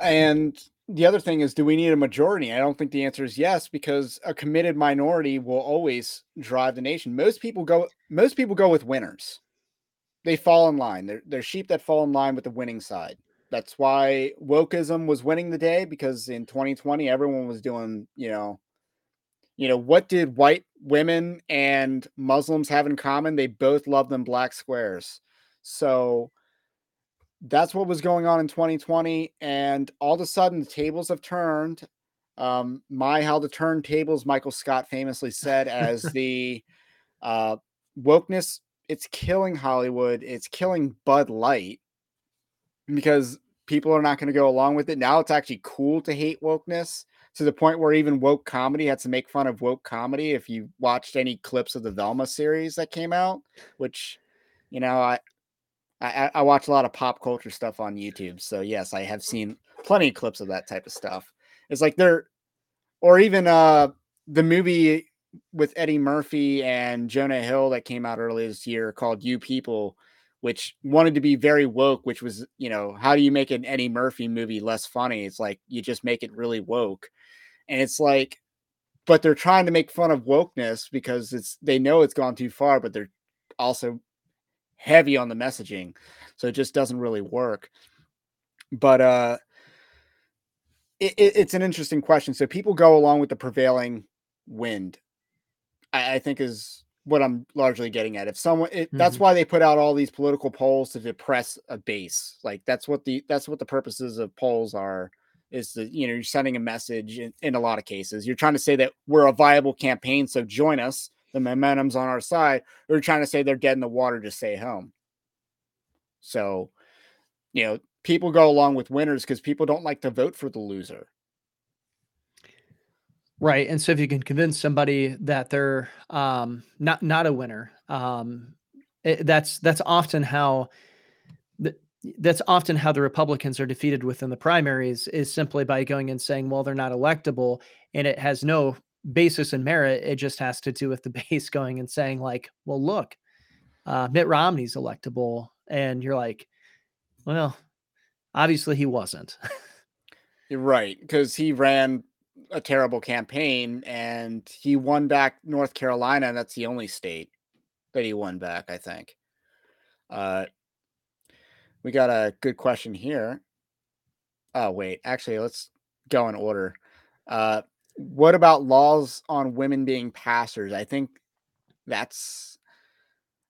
And the other thing is, do we need a majority? I don't think the answer is yes, because a committed minority will always drive the nation. Most people go. Most people go with winners. They fall in line. They're they're sheep that fall in line with the winning side. That's why wokeism was winning the day because in 2020 everyone was doing, you know, you know, what did white women and Muslims have in common? They both love them black squares. So that's what was going on in 2020 and all of a sudden the tables have turned um my how the turntables michael scott famously said as the uh wokeness it's killing hollywood it's killing bud light because people are not going to go along with it. Now it's actually cool to hate wokeness to the point where even woke comedy had to make fun of woke comedy if you watched any clips of the velma series that came out which you know i I, I watch a lot of pop culture stuff on YouTube. So yes, I have seen plenty of clips of that type of stuff. It's like they're or even uh the movie with Eddie Murphy and Jonah Hill that came out earlier this year called You People, which wanted to be very woke, which was, you know, how do you make an Eddie Murphy movie less funny? It's like you just make it really woke. And it's like but they're trying to make fun of wokeness because it's they know it's gone too far, but they're also heavy on the messaging, so it just doesn't really work. But uh, it, it, it's an interesting question. So people go along with the prevailing wind. I, I think is what I'm largely getting at. If someone, it, mm-hmm. that's why they put out all these political polls to depress a base. Like that's what the that's what the purposes of polls are. Is that you know you're sending a message in, in a lot of cases. You're trying to say that we're a viable campaign, so join us. The momentum's on our side. You're trying to say they're dead in the water, to stay home. So, you know, people go along with winners because people don't like to vote for the loser. Right. And so if you can convince somebody that they're um, not not a winner, um, it, that's that's often how that's often how the Republicans are defeated within the primaries is simply by going and saying, well, they're not electable, and it has no basis and merit. It just has to do with the base going and saying, like, well, look, uh, Mitt Romney's electable, and you're like, well, obviously he wasn't. You're right, because he ran a terrible campaign and he won back North Carolina. And that's the only state that he won back, I think. Uh, we got a good question here. Oh, wait, actually, let's go in order. Uh, what about laws on women being pastors? I think that's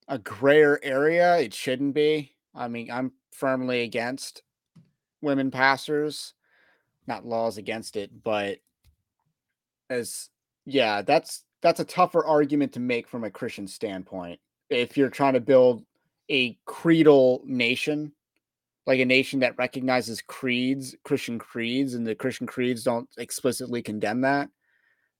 a grayer area. It shouldn't be. I mean, I'm firmly against women pastors, not laws against it, but as yeah, that's that's a tougher argument to make from a Christian standpoint. If you're trying to build a creedal nation, like a nation that recognizes creeds, Christian creeds, and the Christian creeds don't explicitly condemn that.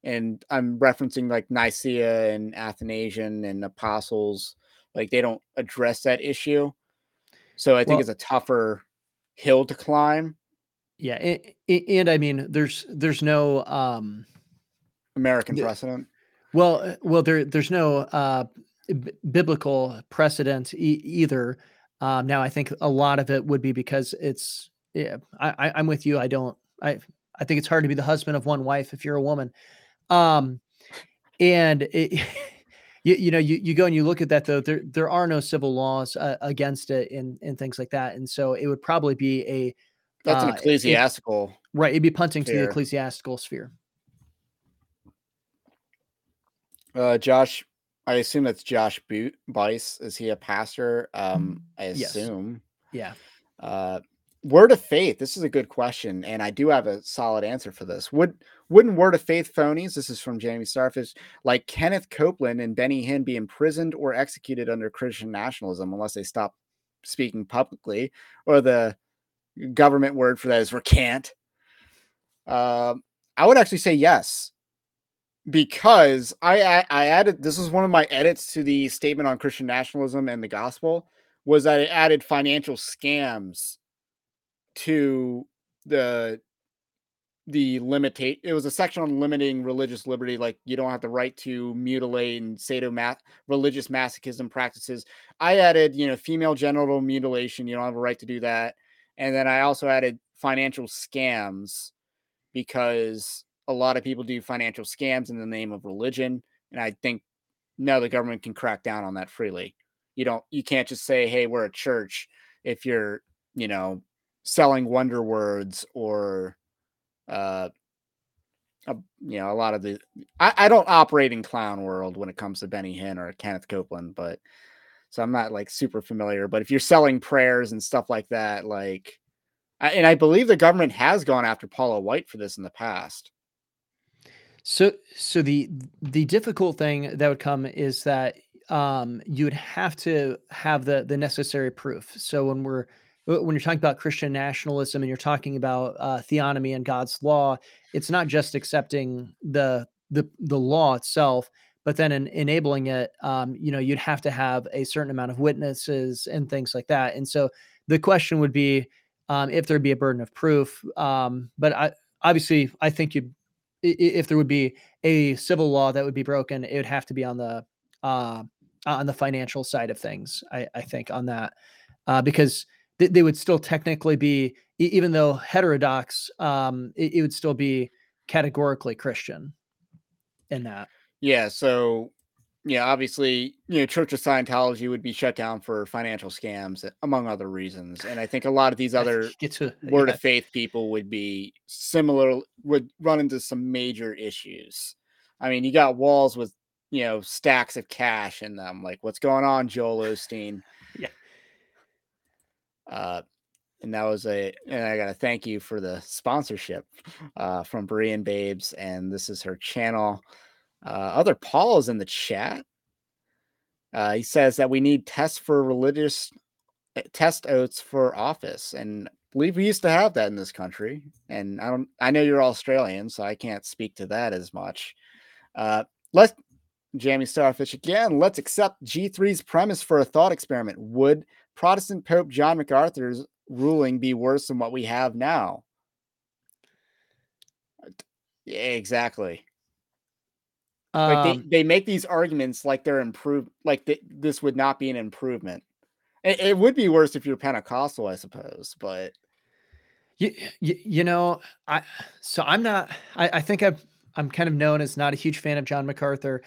And I'm referencing like Nicaea and Athanasian and Apostles, like they don't address that issue. So I think well, it's a tougher hill to climb. Yeah, and, and I mean, there's there's no um American precedent. Well, uh, well, there there's no uh, b- biblical precedent e- either. Um, now, I think a lot of it would be because it's. Yeah, I, I'm with you. I don't. I I think it's hard to be the husband of one wife if you're a woman. Um, and it, you, you know you, you go and you look at that though there there are no civil laws uh, against it and and things like that and so it would probably be a that's uh, an ecclesiastical it, right it'd be punting sphere. to the ecclesiastical sphere Uh, Josh, I assume that's Josh Boot Bice. Is he a pastor? Um, I assume. Yes. Yeah. Uh, word of faith. This is a good question, and I do have a solid answer for this. Would wouldn't word of faith phonies? This is from Jamie Starfish, like Kenneth Copeland and Benny Hinn, be imprisoned or executed under Christian nationalism unless they stop speaking publicly, or the government word for that is recant. Um, I would actually say yes because I I added this is one of my edits to the statement on Christian nationalism and the gospel was that I added financial scams to the the limitate it was a section on limiting religious liberty like you don't have the right to mutilate and sadomath religious masochism practices. I added you know female genital mutilation you don't have a right to do that. And then i also added financial scams because a lot of people do financial scams in the name of religion. And I think now the government can crack down on that freely. You don't, you can't just say, hey, we're a church if you're, you know, selling wonder words or, uh, a, you know, a lot of the, I, I don't operate in clown world when it comes to Benny Hinn or Kenneth Copeland, but so I'm not like super familiar. But if you're selling prayers and stuff like that, like, and I believe the government has gone after Paula White for this in the past. So, so the the difficult thing that would come is that um, you would have to have the the necessary proof. So when we're when you're talking about Christian nationalism and you're talking about uh, theonomy and God's law, it's not just accepting the the the law itself, but then in enabling it. Um, you know, you'd have to have a certain amount of witnesses and things like that. And so the question would be um, if there'd be a burden of proof. Um, but I obviously I think you if there would be a civil law that would be broken, it would have to be on the uh, on the financial side of things. I, I think on that uh, because th- they would still technically be, even though heterodox, um, it, it, would still be categorically Christian. in that. Yeah, so yeah, obviously, you know, Church of Scientology would be shut down for financial scams, among other reasons. And I think a lot of these other to, word yeah. of faith people would be similar, would run into some major issues. I mean, you got walls with, you know, stacks of cash in them. Like, what's going on, Joel Osteen? yeah. Uh, and that was a, and I got to thank you for the sponsorship uh, from Berean Babes. And this is her channel. Uh, other Paul is in the chat. Uh, he says that we need tests for religious eh, test oaths for office, and I believe we used to have that in this country. And I don't, I know you're Australian, so I can't speak to that as much. Uh, let's Jamie Starfish again. Let's accept G3's premise for a thought experiment. Would Protestant Pope John MacArthur's ruling be worse than what we have now? Yeah, exactly. Um, like they, they make these arguments like they're improved, like th- this would not be an improvement. It, it, would be worse if you're Pentecostal, I suppose, but you, you, you know, I so I'm not. I, I think I'm I'm kind of known as not a huge fan of John MacArthur.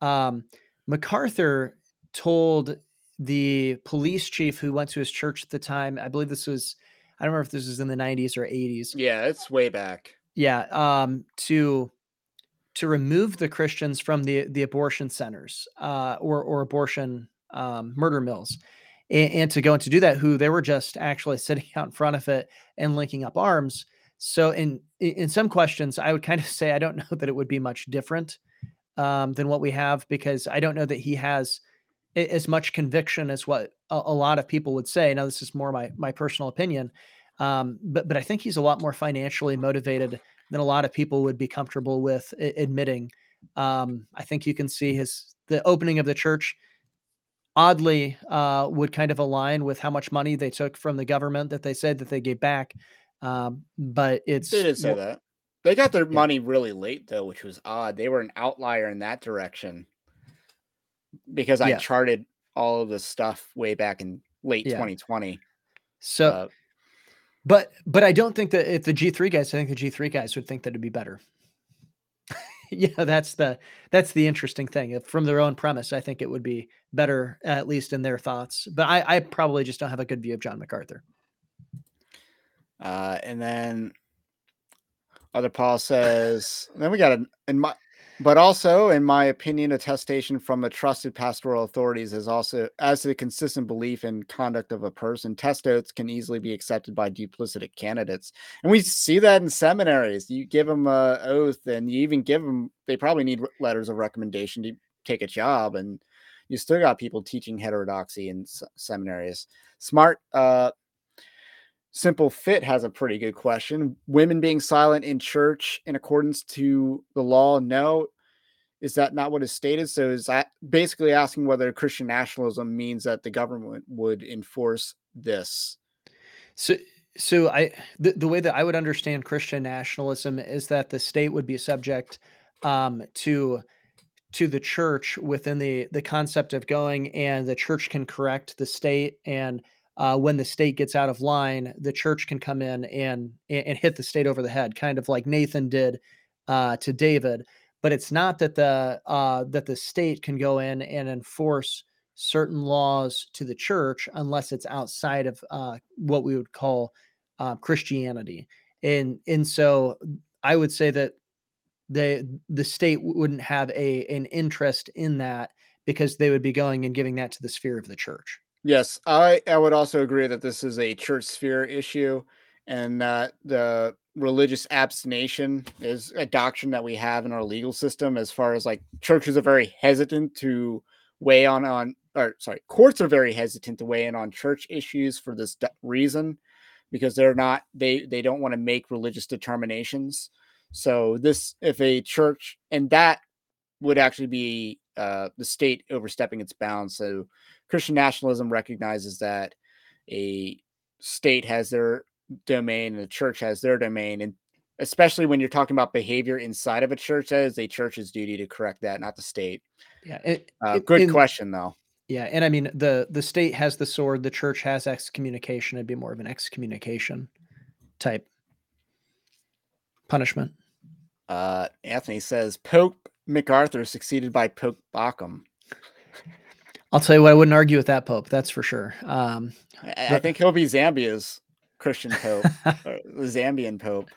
Um, MacArthur told the police chief who went to his church at the time. I believe this was. I don't remember if this was in the 90s or 80s. Yeah, it's way back. Yeah, um, to to remove the Christians from the the abortion centers uh, or or abortion um, murder mills, and, and, to go and to do that, who they were just actually sitting out in front of it and linking up arms. So in in some questions, I would kind of say I don't know that it would be much different um, than what we have because I don't know that he has as much conviction as what a, a lot of people would say. Now, this is more my my personal opinion, um, but but I think he's a lot more financially motivated than a lot of people would be comfortable with admitting. Um, I think you can see his the opening of the church oddly uh, would kind of align with how much money they took from the government that they said that they gave back. Um, but it's they did say that they got their yeah. money really late though, which was odd. They were an outlier in that direction because I yeah. charted all of the stuff way back in late yeah. 2020. So uh, but but I don't think that if the G3 guys, I think the G3 guys would think that it'd be better. yeah, that's the that's the interesting thing. If from their own premise, I think it would be better, at least in their thoughts. But I, I probably just don't have a good view of John MacArthur. Uh, and then other Paul says, then we got an in my but also, in my opinion, attestation from the trusted pastoral authorities is also as to the consistent belief and conduct of a person. Test oaths can easily be accepted by duplicitous candidates, and we see that in seminaries. You give them a oath, and you even give them. They probably need letters of recommendation to take a job, and you still got people teaching heterodoxy in seminaries. Smart uh, Simple Fit has a pretty good question. Women being silent in church in accordance to the law? No. Is that not what is stated? So is that basically asking whether Christian nationalism means that the government would enforce this? So so I the, the way that I would understand Christian nationalism is that the state would be subject um, to to the church within the the concept of going and the church can correct the state and uh, when the state gets out of line, the church can come in and and hit the state over the head, kind of like Nathan did uh, to David. But it's not that the uh, that the state can go in and enforce certain laws to the church unless it's outside of uh, what we would call uh, Christianity. And and so I would say that the the state wouldn't have a an interest in that because they would be going and giving that to the sphere of the church. Yes, I I would also agree that this is a church sphere issue, and that the religious abstention is a doctrine that we have in our legal system. As far as like churches are very hesitant to weigh on on or sorry, courts are very hesitant to weigh in on church issues for this reason, because they're not they they don't want to make religious determinations. So this if a church and that would actually be uh, the state overstepping its bounds. So Christian nationalism recognizes that a state has their domain and the church has their domain. And especially when you're talking about behavior inside of a church, that is a church's duty to correct that, not the state. Yeah. It, uh, it, good in, question, though. Yeah. And I mean, the, the state has the sword, the church has excommunication. It'd be more of an excommunication type punishment. Uh, Anthony says Pope MacArthur succeeded by Pope Baucham. I'll tell you what, I wouldn't argue with that Pope. That's for sure. Um, I, I think he'll be Zambia's Christian Pope, the Zambian Pope,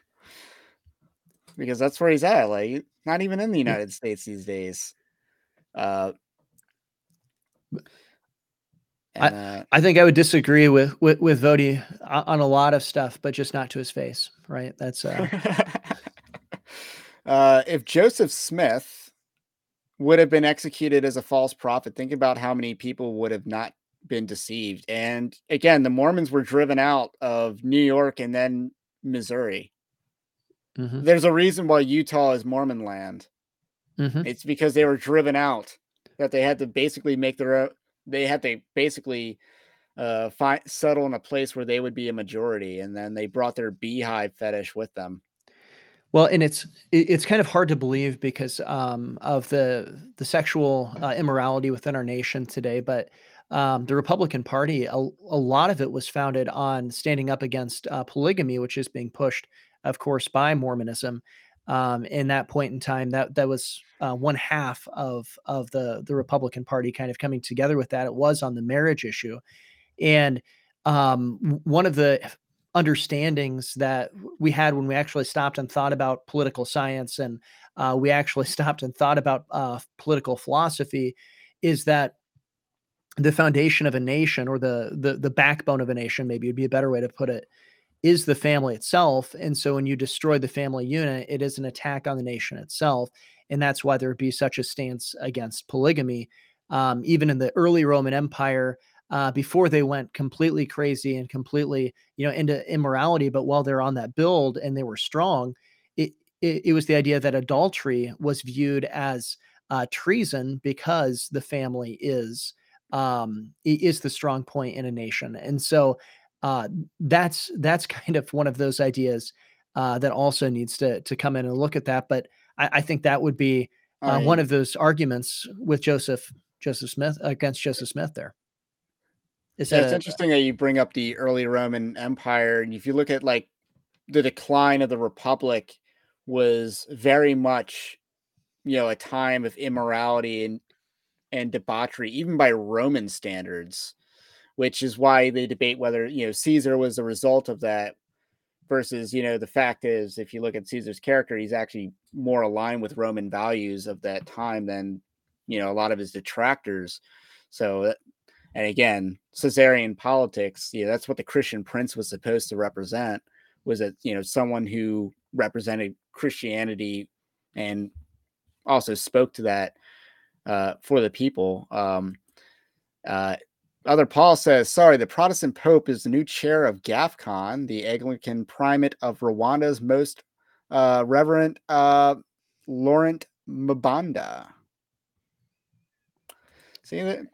because that's where he's at. Like, not even in the United States these days. Uh, and, uh, I, I think I would disagree with with, with Voddie on a lot of stuff, but just not to his face. Right? That's uh... uh, if Joseph Smith would have been executed as a false prophet, think about how many people would have not been deceived. And again, the Mormons were driven out of New York and then Missouri. Mm-hmm. There's a reason why Utah is Mormon land. Mm-hmm. It's because they were driven out. That they had to basically make their own. They had to basically uh, find settle in a place where they would be a majority, and then they brought their beehive fetish with them. Well, and it's it's kind of hard to believe because um, of the the sexual uh, immorality within our nation today. But um, the Republican Party, a, a, lot of it was founded on standing up against uh, polygamy, which is being pushed, of course, by Mormonism. Um, in that point in time, that that was uh, one half of of the the Republican Party kind of coming together with that. It was on the marriage issue, and um, one of the understandings that we had when we actually stopped and thought about political science and uh, we actually stopped and thought about uh, political philosophy is that the foundation of a nation or the, the the backbone of a nation maybe would be a better way to put it is the family itself. And so when you destroy the family unit it is an attack on the nation itself. And that's why there would be such a stance against polygamy. Um, even in the early roman empire uh, before they went completely crazy and completely, you know, into immorality. But while they're on that build and they were strong, it it, it was the idea that adultery was viewed as uh, treason because the family is um, is the strong point in a nation, and so uh, that's that's kind of one of those ideas uh, that also needs to to come in and look at that. But I, I think that would be uh, one of those arguments with Joseph Joseph Smith against Joseph Smith there. It's, yeah, it's interesting that you bring up the early Roman Empire, and if you look at like the decline of the Republic, was very much, you know, a time of immorality and and debauchery, even by Roman standards, which is why they debate whether you know Caesar was a result of that versus you know the fact is if you look at Caesar's character, he's actually more aligned with Roman values of that time than you know a lot of his detractors. So and again, Caesarian politics, yeah, that's what the Christian prince was supposed to represent, was that, you know, someone who represented Christianity and also spoke to that uh, for the people. Um, uh, other Paul says, sorry, the Protestant Pope is the new chair of GAFCON, the Anglican primate of Rwanda's most uh, reverend uh, Laurent Mbanda. See that?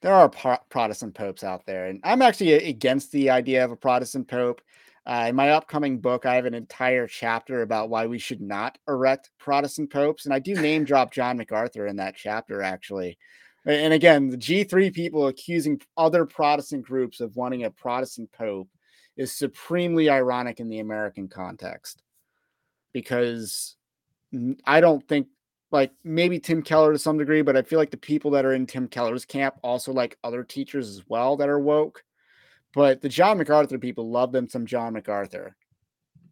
There are pro- Protestant popes out there, and I'm actually against the idea of a Protestant pope. Uh, in my upcoming book, I have an entire chapter about why we should not erect Protestant popes, and I do name drop John MacArthur in that chapter, actually. And again, the G3 people accusing other Protestant groups of wanting a Protestant pope is supremely ironic in the American context because I don't think like maybe Tim Keller to some degree, but I feel like the people that are in Tim Keller's camp also like other teachers as well that are woke. But the John MacArthur people love them some John MacArthur.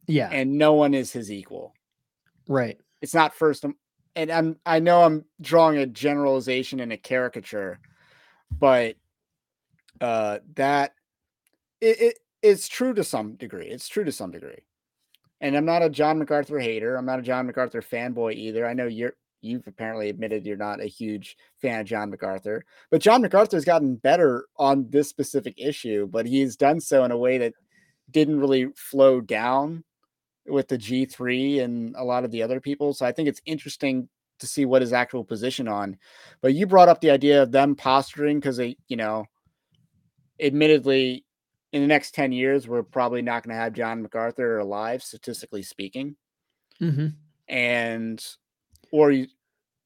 Yeah. And no one is his equal. Right. It's not first and I'm I know I'm drawing a generalization and a caricature, but uh that it, it it's true to some degree. It's true to some degree. And I'm not a John MacArthur hater. I'm not a John MacArthur fanboy either. I know you're you've apparently admitted you're not a huge fan of John MacArthur, but John MacArthur has gotten better on this specific issue, but he's done so in a way that didn't really flow down with the G3 and a lot of the other people. So I think it's interesting to see what his actual position on. But you brought up the idea of them posturing because they, you know, admittedly, in the next 10 years, we're probably not going to have John MacArthur alive, statistically speaking. Mm-hmm. And or you,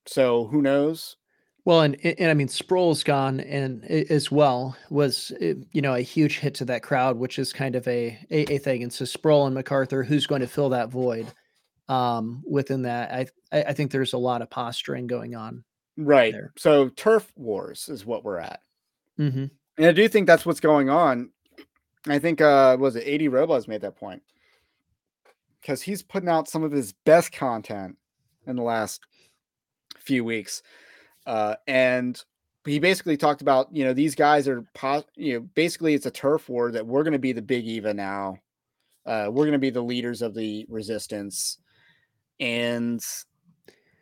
so who knows? Well, and, and I mean, Sproul's gone, and as well was eh, you know a huge hit to that crowd, which is kind of a a, a thing. And so Sproul and MacArthur, who's going to fill that void um, within that? I I, think there's a lot of posturing going on. Right. There. So turf wars is what we're at. mm-hmm. And I do think that's what's going on. I think uh was it AD Robles made that point. Because he's putting out some of his best content in the last few weeks. Uh and he basically talked about, you know, these guys are pos- you know, basically it's a turf war that we're gonna be the big Eva now. Uh we're gonna be the leaders of the resistance. And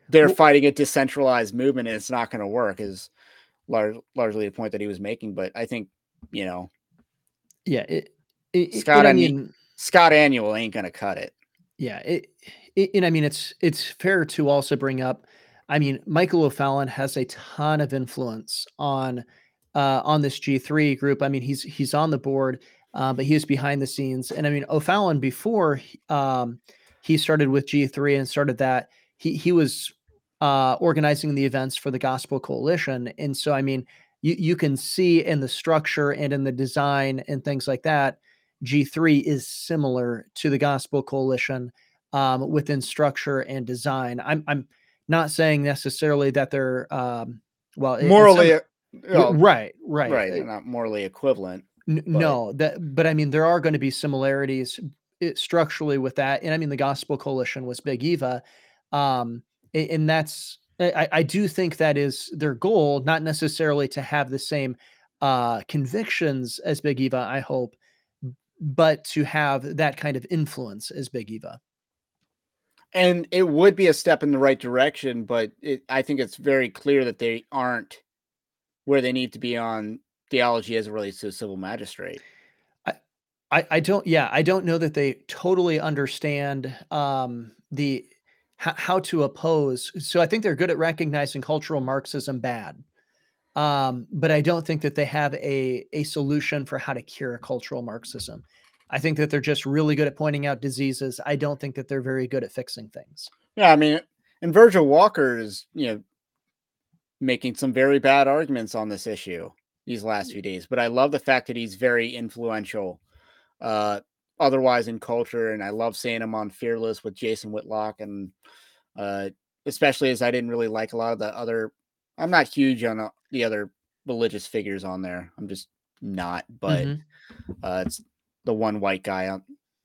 they're Well- fighting a decentralized movement and it's not gonna work is lar- largely the point that he was making. But I think, you know, Yeah. It, it, it- Scott, and I mean, Scott Aniol ain't gonna cut it. Yeah, it, it, and I mean it's it's fair to also bring up. I mean, Michael O'Fallon has a ton of influence on uh, on this G three group. I mean, he's he's on the board, uh, but he is behind the scenes. And I mean, O'Fallon before um, he started with G three and started that he he was uh, organizing the events for the Gospel Coalition, and so I mean, you you can see in the structure and in the design and things like that G3 is similar to the Gospel Coalition um, within structure and design. I'm I'm not saying necessarily that they're um, well Morally, some- uh, well, right, right, right, they're not morally equivalent. N- no, that but I mean there are going to be similarities uh, structurally with that, and I mean the Gospel Coalition was Big Eva, um, and that's I, I do think that is their goal, not necessarily to have the same uh, convictions as Big Eva. I hope, but to have that kind of influence as Big Eva. And it would be a step in the right direction, but it, I think it's very clear that they aren't where they need to be on theology as it relates to a civil magistrate. I, I don't yeah I don't know that they totally understand um, the how, how to oppose. So I think they're good at recognizing cultural Marxism bad, um, but I don't think that they have a a solution for how to cure cultural Marxism. I think that they're just really good at pointing out diseases. I don't think that they're very good at fixing things. Yeah, I mean, and Virgil Walker is, you know, making some very bad arguments on this issue these last few days. But I love the fact that he's very influential, uh, otherwise in culture, and I love seeing him on Fearless with Jason Whitlock, and uh, especially as I didn't really like a lot of the other. I'm not huge on uh, the other religious figures on there. I'm just not, but Mhm. uh, it's the one white guy on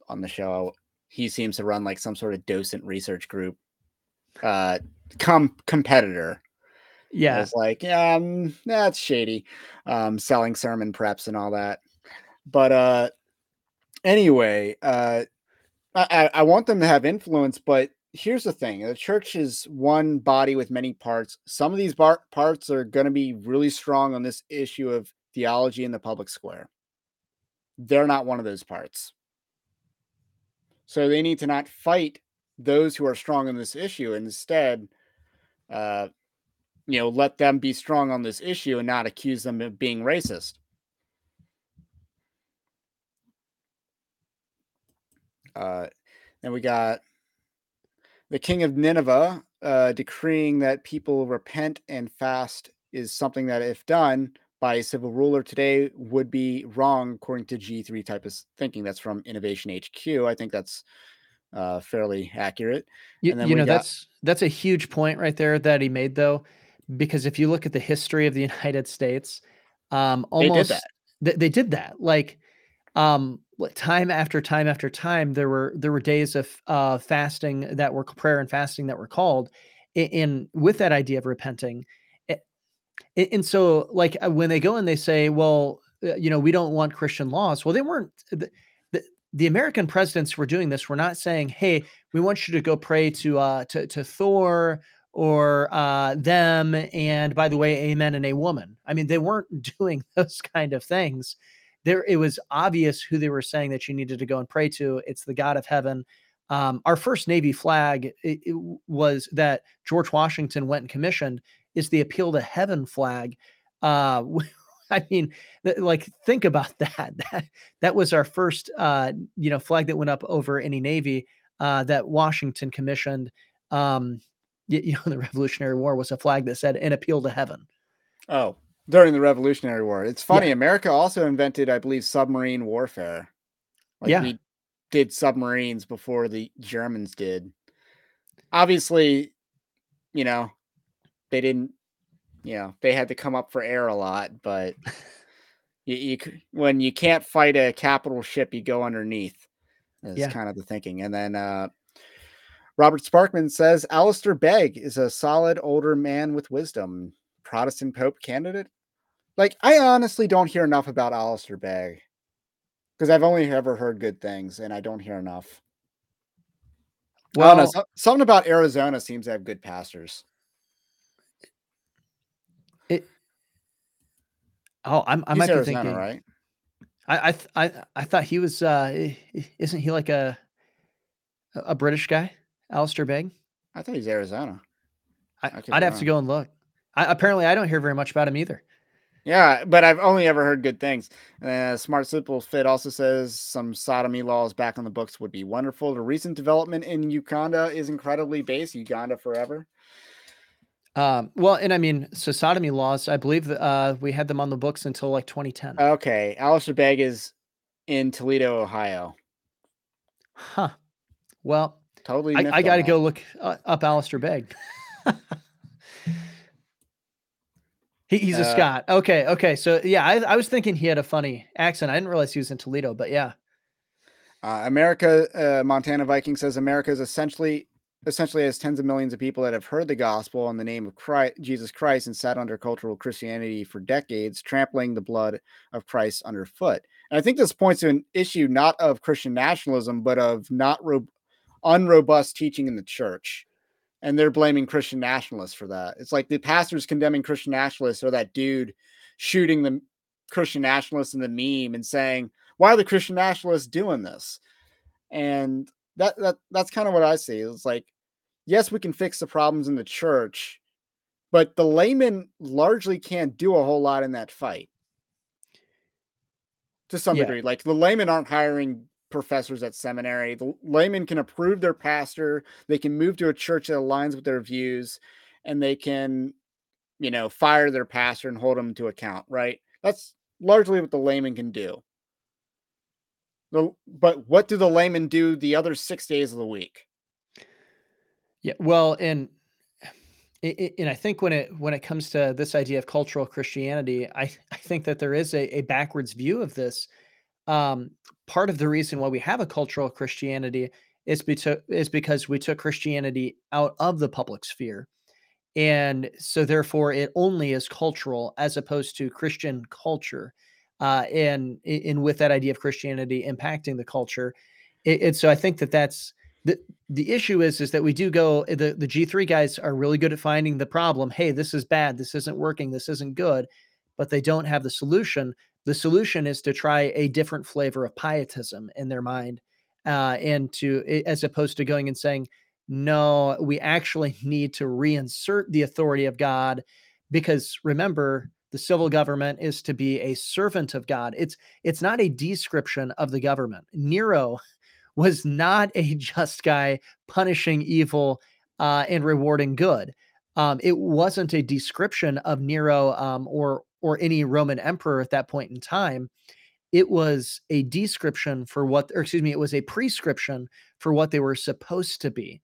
on the show. He seems to run like some sort of docent research group, uh, com competitor. Yeah, It's like, yeah, um, that's shady, um, selling sermon preps and all that. But uh, anyway, uh, I, I I want them to have influence, but here's the thing: the church is one body with many parts. Some of these bar- parts are going to be really strong on this issue of theology in the public square. They're not one of those parts. So they need to not fight those who are strong on this issue. Instead, uh, you know, let them be strong on this issue and not accuse them of being racist. Uh, then we got the king of Nineveh uh, decreeing that people repent and fast is something that, if done by a civil ruler today, would be wrong according to G3 type of thinking. That's from Innovation HQ. I think that's uh, fairly accurate. You, And then you know got- that's that's a huge point right there that he made though, because if you look at the history of the United States, um, They did almost that. They, they did that like um time after time after time there were there were days of uh fasting that were prayer and fasting that were called in, in with that idea of repenting and so like uh, when they go and they say well uh, you know we don't want christian laws well they weren't the, the, the american presidents were doing this were not saying hey we want you to go pray to uh to, to thor or uh them and by the way amen and a woman i mean they weren't doing those kind of things. There it was obvious who they were saying that you needed to go and pray to. It's the god of heaven. Um, our first navy flag it, it was that george washington went and commissioned is the appeal to heaven flag uh, i mean th- like think about that that, that was our first uh, you know flag that went up over any navy uh, that washington commissioned um, y- you know the revolutionary war was a flag that said an appeal to heaven Oh, during the Revolutionary War. It's funny. America also invented, I believe, submarine warfare. Like Yeah. we did submarines before the Germans did. Obviously, you know, they didn't, you know, they had to come up for air a lot, but you, you when you can't fight a capital ship, you go underneath. Is yeah. kind of the thinking. And then uh Robert Sparkman says Alistair Begg is a solid older man with wisdom. Protestant Pope candidate. Like, I honestly don't hear enough about Alistair Begg because I've only ever heard good things and I don't hear enough. Well, know, something about Arizona seems to have good pastors. Oh, I'm. I might Arizona, be thinking. right? I I I I thought he was. uh Isn't he like a a British guy, Alistair Begg? I thought he's Arizona. I, would have to go and look. I, apparently, I don't hear very much about him either. Yeah, but I've only ever heard good things. Uh, Smart Simple Fit also says some sodomy laws back on the books would be wonderful. The recent development in Uganda is incredibly base. Uganda forever. Um, well, and I mean, so sodomy laws, I believe that, uh, we had them on the books until like 2010. Okay. Alistair Begg is in Toledo, Ohio. Huh. Well, totally. I, I got to go look uh, up Alistair Begg. He, he's a uh, Scot. Okay, okay. So yeah, I, I was thinking he had a funny accent. I didn't realize he was in Toledo, but yeah. Uh, America, uh, Montana Viking says America is essentially essentially has tens of millions of people that have heard the gospel in the name of Christ, Jesus Christ and sat under cultural Christianity for decades, trampling the blood of Christ underfoot. And I think this points to an issue not of Christian nationalism, but of not ro- unrobust teaching in the church and they're blaming Christian nationalists for that. It's like the pastors condemning Christian nationalists or that dude shooting the Christian nationalists in the meme and saying, "Why are the Christian nationalists doing this?" And that that that's kind of what I see. It's like, yes, we can fix the problems in the church, but the layman largely can't do a whole lot in that fight. To some yeah. degree, like the laymen aren't hiring professors at seminary. The laymen can approve their pastor, they can move to a church that aligns with their views, and they can, you know, fire their pastor and hold him to account, right? That's largely what the layman can do. The, but what do the laymen do the other six days of the week? Yeah, well, and and I think when it when it comes to this idea of cultural Christianity, I I think that there is a, a backwards view of this. Um, part of the reason why we have a cultural Christianity is, beto- is because we took Christianity out of the public sphere. And so, therefore, it only is cultural as opposed to Christian culture. Uh, and, and with that idea of Christianity impacting the culture. It, it, so I think that that's the, the issue is, is that we do go, the, the G3 guys are really good at finding the problem. Hey, this is bad. This isn't working. This isn't good. But they don't have the solution the solution is to try a different flavor of pietism in their mind uh, and to as opposed to going and saying no we actually need to reinsert the authority of god because remember the civil government is to be a servant of god it's it's not a description of the government nero was not a just guy punishing evil uh, and rewarding good um, it wasn't a description of nero um, or or any Roman emperor at that point in time. It was a description for what, or excuse me, it was a prescription for what they were supposed to be.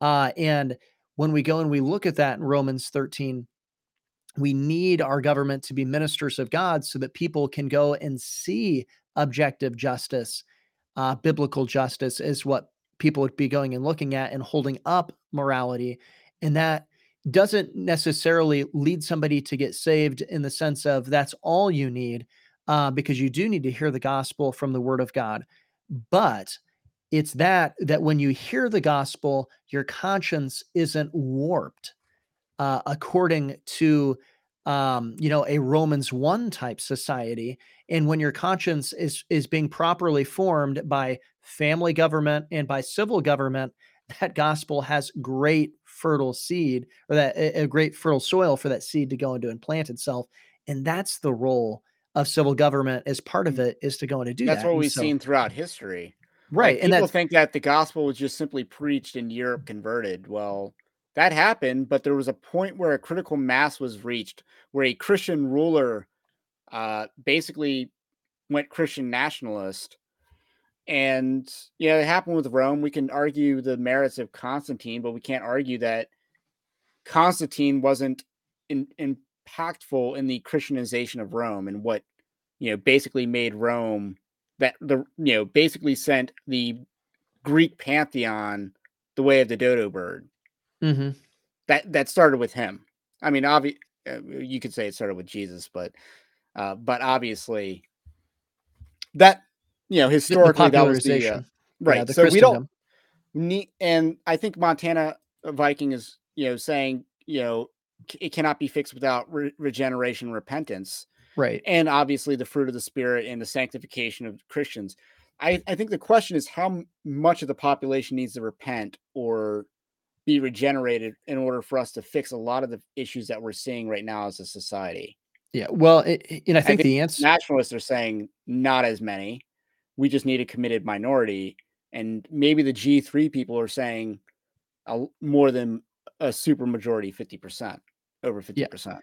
Uh, and when we go and we look at that in Romans 13, we need our government to be ministers of God so that people can go and see objective justice, uh, biblical justice is what people would be going and looking at and holding up morality. And that doesn't necessarily lead somebody to get saved in the sense of that's all you need, uh, because you do need to hear the gospel from the word of God. But it's that that when you hear the gospel, your conscience isn't warped uh, according to um, you know a Romans one type society, and when your conscience is is being properly formed by family government and by civil government, that gospel has great fertile seed or that a, great fertile soil for that seed to go into and plant itself. And that's the role of civil government as part of mm. it is to go in and do that's that. what we've so, seen throughout history. Right. Like, and people think that the gospel was just simply preached in Europe converted. Well, that happened, but there was a point where a critical mass was reached where a Christian ruler uh, basically went Christian nationalist and yeah, it happened with Rome. We can argue the merits of Constantine, but we can't argue that Constantine wasn't in, impactful in the Christianization of Rome and what you know basically made Rome that the you know basically sent the Greek pantheon the way of the dodo bird. Mm-hmm. That that started with him. I mean, obvi- uh, you could say it started with Jesus, but uh, but obviously that you know historically that was the uh, right. Yeah, the so we don't need, and I think Montana Viking is you know saying you know it cannot be fixed without re- regeneration, repentance, right? And obviously the fruit of the spirit and the sanctification of Christians. I, I think the question is how much of the population needs to repent or be regenerated in order for us to fix a lot of the issues that we're seeing right now as a society. Yeah, well, it, and I think, I think the answer nationalists are saying not as many. We just need a committed minority, and maybe the G three people are saying a, more than a super majority, fifty percent, over fifty yeah. percent.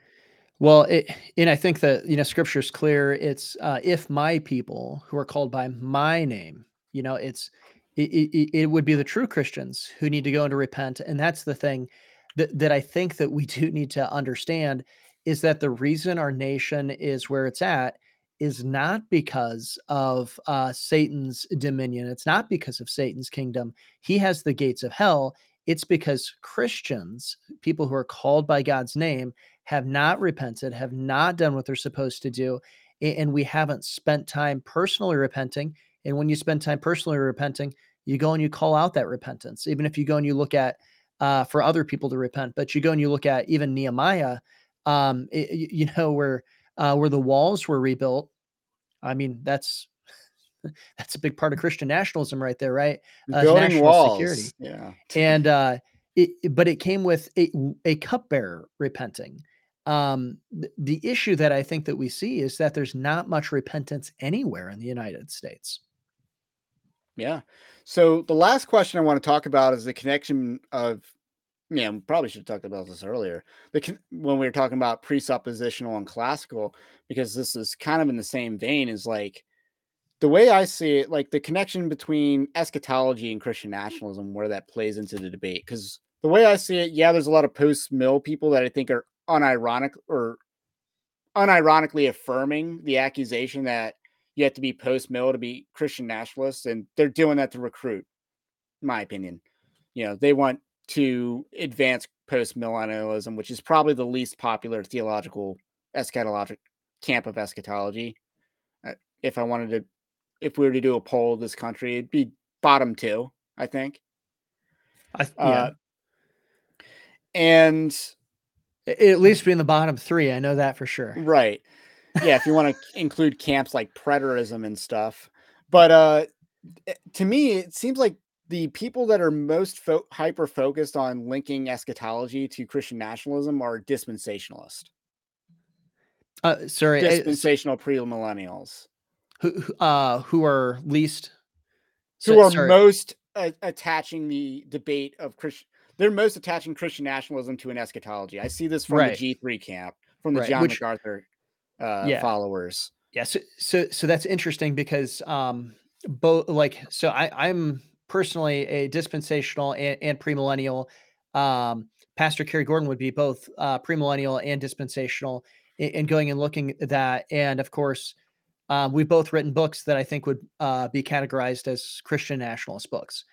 Well, it, and I think that you know Scripture is clear. It's uh, if my people who are called by my name, you know, it's it, it, would be the true Christians who need to go and to repent, and that's the thing that that I think that we do need to understand is that the reason our nation is where it's at is not because of uh, Satan's dominion. It's not because of Satan's kingdom. He has the gates of hell. It's because Christians, people who are called by God's name, have not repented, have not done what they're supposed to do, and we haven't spent time personally repenting. And when you spend time personally repenting, you go and you call out that repentance. Even if you go and you look at uh, for other people to repent, but you go and you look at even Nehemiah, um, it, you know, where uh, where the walls were rebuilt. I mean, that's that's a big part of Christian nationalism right there, right? Uh, Building walls, security. yeah. And uh, it, but it came with a, a cupbearer repenting. Um, th- the issue that I think that we see is that there's not much repentance anywhere in the United States. Yeah. So the last question I want to talk about is the connection of yeah, probably should have talked about this earlier. The when we were talking about presuppositional and classical, because this is kind of in the same vein as like the way I see it, like the connection between eschatology and Christian nationalism, where that plays into the debate. Because the way I see it, yeah, there's a lot of post mill people that I think are unironic or unironically affirming the accusation that you have to be post mill to be Christian nationalists, and they're doing that to recruit. In my opinion, you know, they want to advance post millennialism, which is probably the least popular theological eschatologic camp of eschatology. Uh, if I wanted to, if we were to do a poll of this country, it'd be bottom two, I think. I, yeah. Uh, and at least be in the bottom three. I know that for sure. Right. Yeah. if you want to include camps like preterism and stuff. But uh, eh, to me, it seems like the people that are most fo- hyper focused on linking eschatology to Christian nationalism are dispensationalist. Uh, sorry, dispensational premillennials. Who uh, who are least who are sorry. most uh, attaching the debate of Christian. They're most attaching Christian nationalism to an eschatology. I see this from right. the G three camp, from the right. John Which, MacArthur uh, yeah. followers. Yeah, so so so that's interesting because um both like so I I'm personally a dispensational and, and premillennial. Um, Pastor Kerry Gordon would be both uh, premillennial and dispensational in, in, going and looking at that. And of course, um, we've both written books that I think would uh, be categorized as Christian nationalist books.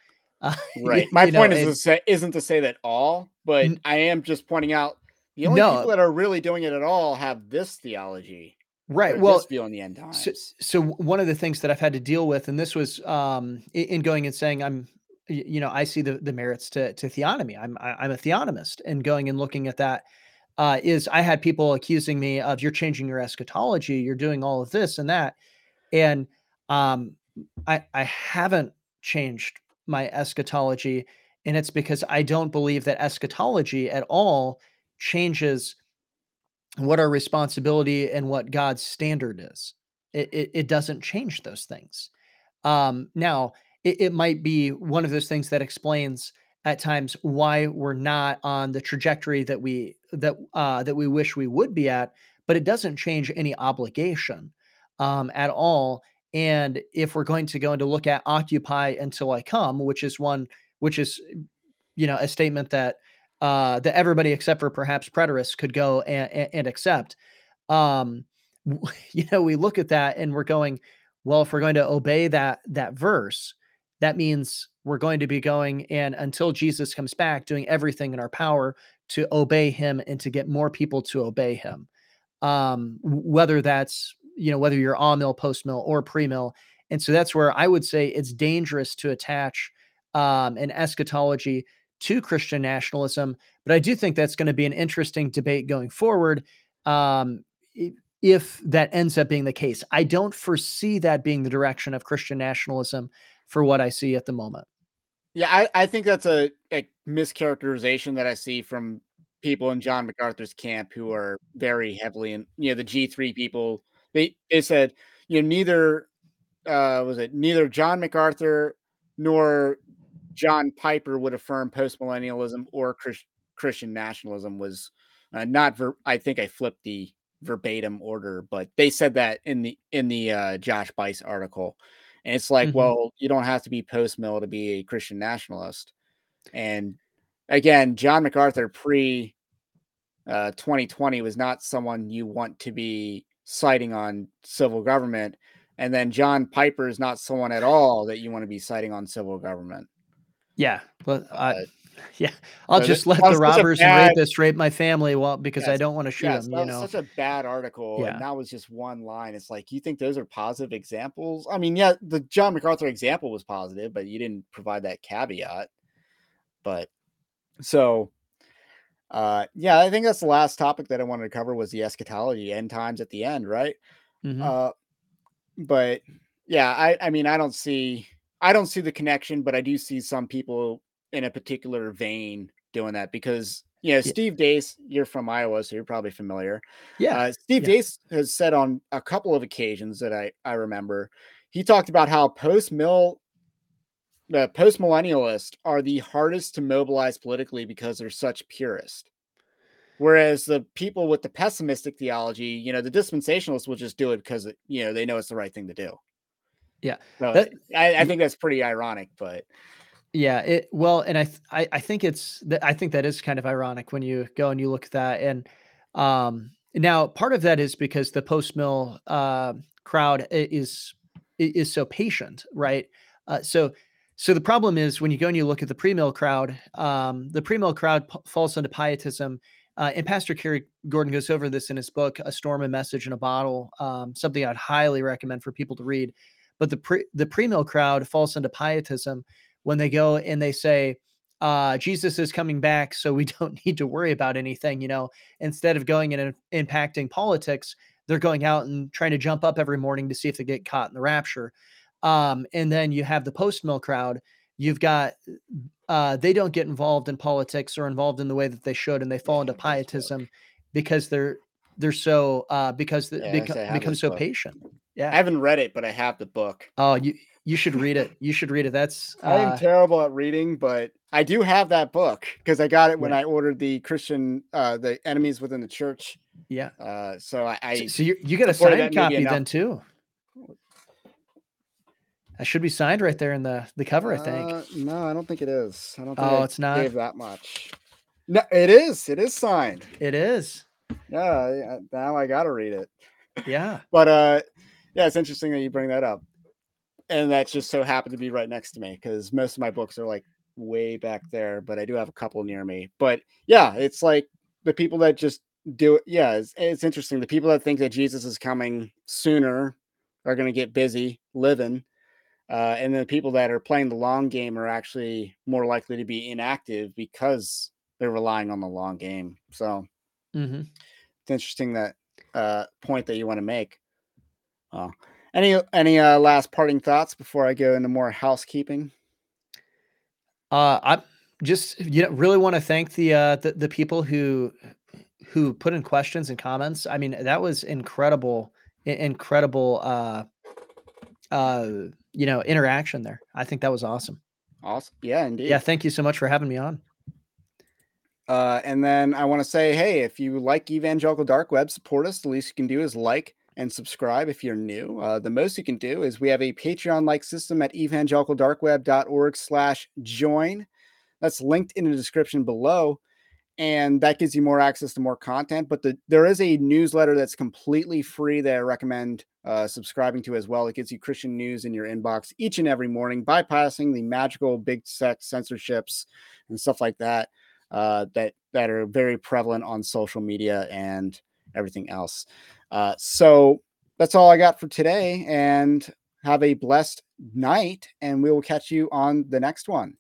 Uh, right. My point know, is to say, isn't to say that all, but n- I am just pointing out the only no, people that are really doing it at all have this theology right well view on the end times. so, so, one of the things that i've had to deal with and this was um in going and saying i'm you know i see the the merits to to theonomy. I'm i'm a theonomist and going and looking at that uh, is I had people accusing me of you're changing your eschatology, you're doing all of this and that, and um, I I haven't changed my eschatology, and it's because I don't believe that eschatology at all changes what our responsibility and what God's standard is. It, it, it doesn't change those things. Um, now, it, it might be one of those things that explains at times why we're not on the trajectory that we that uh, that we wish we would be at, but it doesn't change any obligation um, at all. And if we're going to go into look at occupy until I come, which is one which is you know a statement that uh, that everybody except for perhaps preterists could go and, and accept. Um, you know, we look at that and we're going, well, if we're going to obey that that verse, that means we're going to be going and until Jesus comes back, doing everything in our power to obey him and to get more people to obey him. Um, whether that's you know whether you're all mill, post mill, or pre mill, and so that's where I would say it's dangerous to attach um, an eschatology to Christian nationalism. But I do think that's going to be an interesting debate going forward. Um, if that ends up being the case, I don't foresee that being the direction of Christian nationalism for what I see at the moment. Yeah, I, I think that's a, a mischaracterization that I see from people in John MacArthur's camp who are very heavily in, you know, the G3 people. They, they said, you know, neither, uh, was it neither John MacArthur nor John Piper would affirm postmillennialism or Christ, Christian nationalism was uh, not, ver- I think I flipped the verbatim order, but they said that in the, in the uh, Josh Buice article. And it's like, mm-hmm. well, you don't have to be post mill to be a Christian nationalist. And again, John MacArthur pre uh, 2020 was not someone you want to be citing on civil government. And then John Piper is not someone at all that you want to be citing on civil government. Yeah. Well, I, uh, yeah, I'll just let the robbers bad, and rapists rape my family. Well, because I don't want to shoot them. You know, such a bad article, yeah. and that was just one line. It's like you think those are positive examples. I mean, yeah, the John MacArthur example was positive, but you didn't provide that caveat. But so, uh, yeah, I think that's the last topic that I wanted to cover was the eschatology, end times at the end, right? Mm-hmm. Uh, but yeah, I, I mean, I don't see, I don't see the connection, but I do see some people in a particular vein doing that because you know, yeah. Steve Deace, you're from Iowa, so you're probably familiar. Yeah. Uh, Steve yeah. Deace has said on a couple of occasions that I, I remember, he talked about how post mill the post millennialists are the hardest to mobilize politically because they're such purists. Whereas the people with the pessimistic theology, you know, the dispensationalists will just do it because you know they know it's the right thing to do. Yeah, so that, I, I, think that's pretty ironic, but yeah, it well, and I th- I, I think it's I think that is kind of ironic when you go and you look at that, and um, now part of that is because the post mill uh, crowd is is so patient, right? Uh, so so the problem is when you go and you look at the pre mill crowd, um, the pre mill crowd p- falls into pietism. Uh, and Pastor Kerry Gordon goes over this in his book, A Storm, a Message in a Bottle, um, something I'd highly recommend for people to read. But the pre the pre mill crowd falls into pietism when they go and they say, uh, Jesus is coming back, so we don't need to worry about anything. You know, instead of going and impacting politics, they're going out and trying to jump up every morning to see if they get caught in the rapture. Um, and then you have the post mill crowd. You've got uh, they don't get involved in politics or involved in the way that they should, and they fall into pietism because they're they're so uh, because they yeah, beca- become so patient. Yeah, I haven't read it, but I have the book. Oh, you you should read it. You should read it. That's uh, I am uh terrible at reading, but I do have that book because I got it when yeah. I ordered the Christian uh the enemies within the church. Yeah. Uh so I, I so, so you you get a signed copy then too. That should be signed right there in the the cover, I think. Uh, no, I don't think it is. I don't think oh, I it's not gave that much. No, it is. It is signed. It is. Yeah, now I gotta read it. Yeah. but uh yeah, it's interesting that you bring that up and that just so happened to be right next to me because most of my books are like way back there, but I do have a couple near me. But yeah, it's like the people that just do it. Yeah, it's, it's interesting. The people that think that Jesus is coming sooner are going to get busy living. Uh, and the people that are playing the long game are actually more likely to be inactive because they're relying on the long game. So mm-hmm. it's interesting that uh, point that you want to make. Uh, any any uh, last parting thoughts before I go into more housekeeping? Uh, I just you know really want to thank the uh the, the people who who put in questions and comments. I mean, that was incredible, incredible uh uh you know interaction there. I think that was awesome. Awesome. Yeah, indeed. Yeah, thank you so much for having me on. Uh, and then I want to say, hey, if you like Evangelical Dark Web, support us. The least you can do is like, and subscribe if you're new. Uh, the most you can do is we have a Patreon-like system at evangelicaldarkweb.org slash join. That's linked in the description below. and that gives you more access to more content. But the, there is a newsletter that's completely free that I recommend uh, subscribing to as well. It gives you Christian news in your inbox each and every morning, bypassing the magical big sex censorships and stuff like that uh, that that are very prevalent on social media and everything else. Uh, so that's all I got for today, and have a blessed night, and we will catch you on the next one.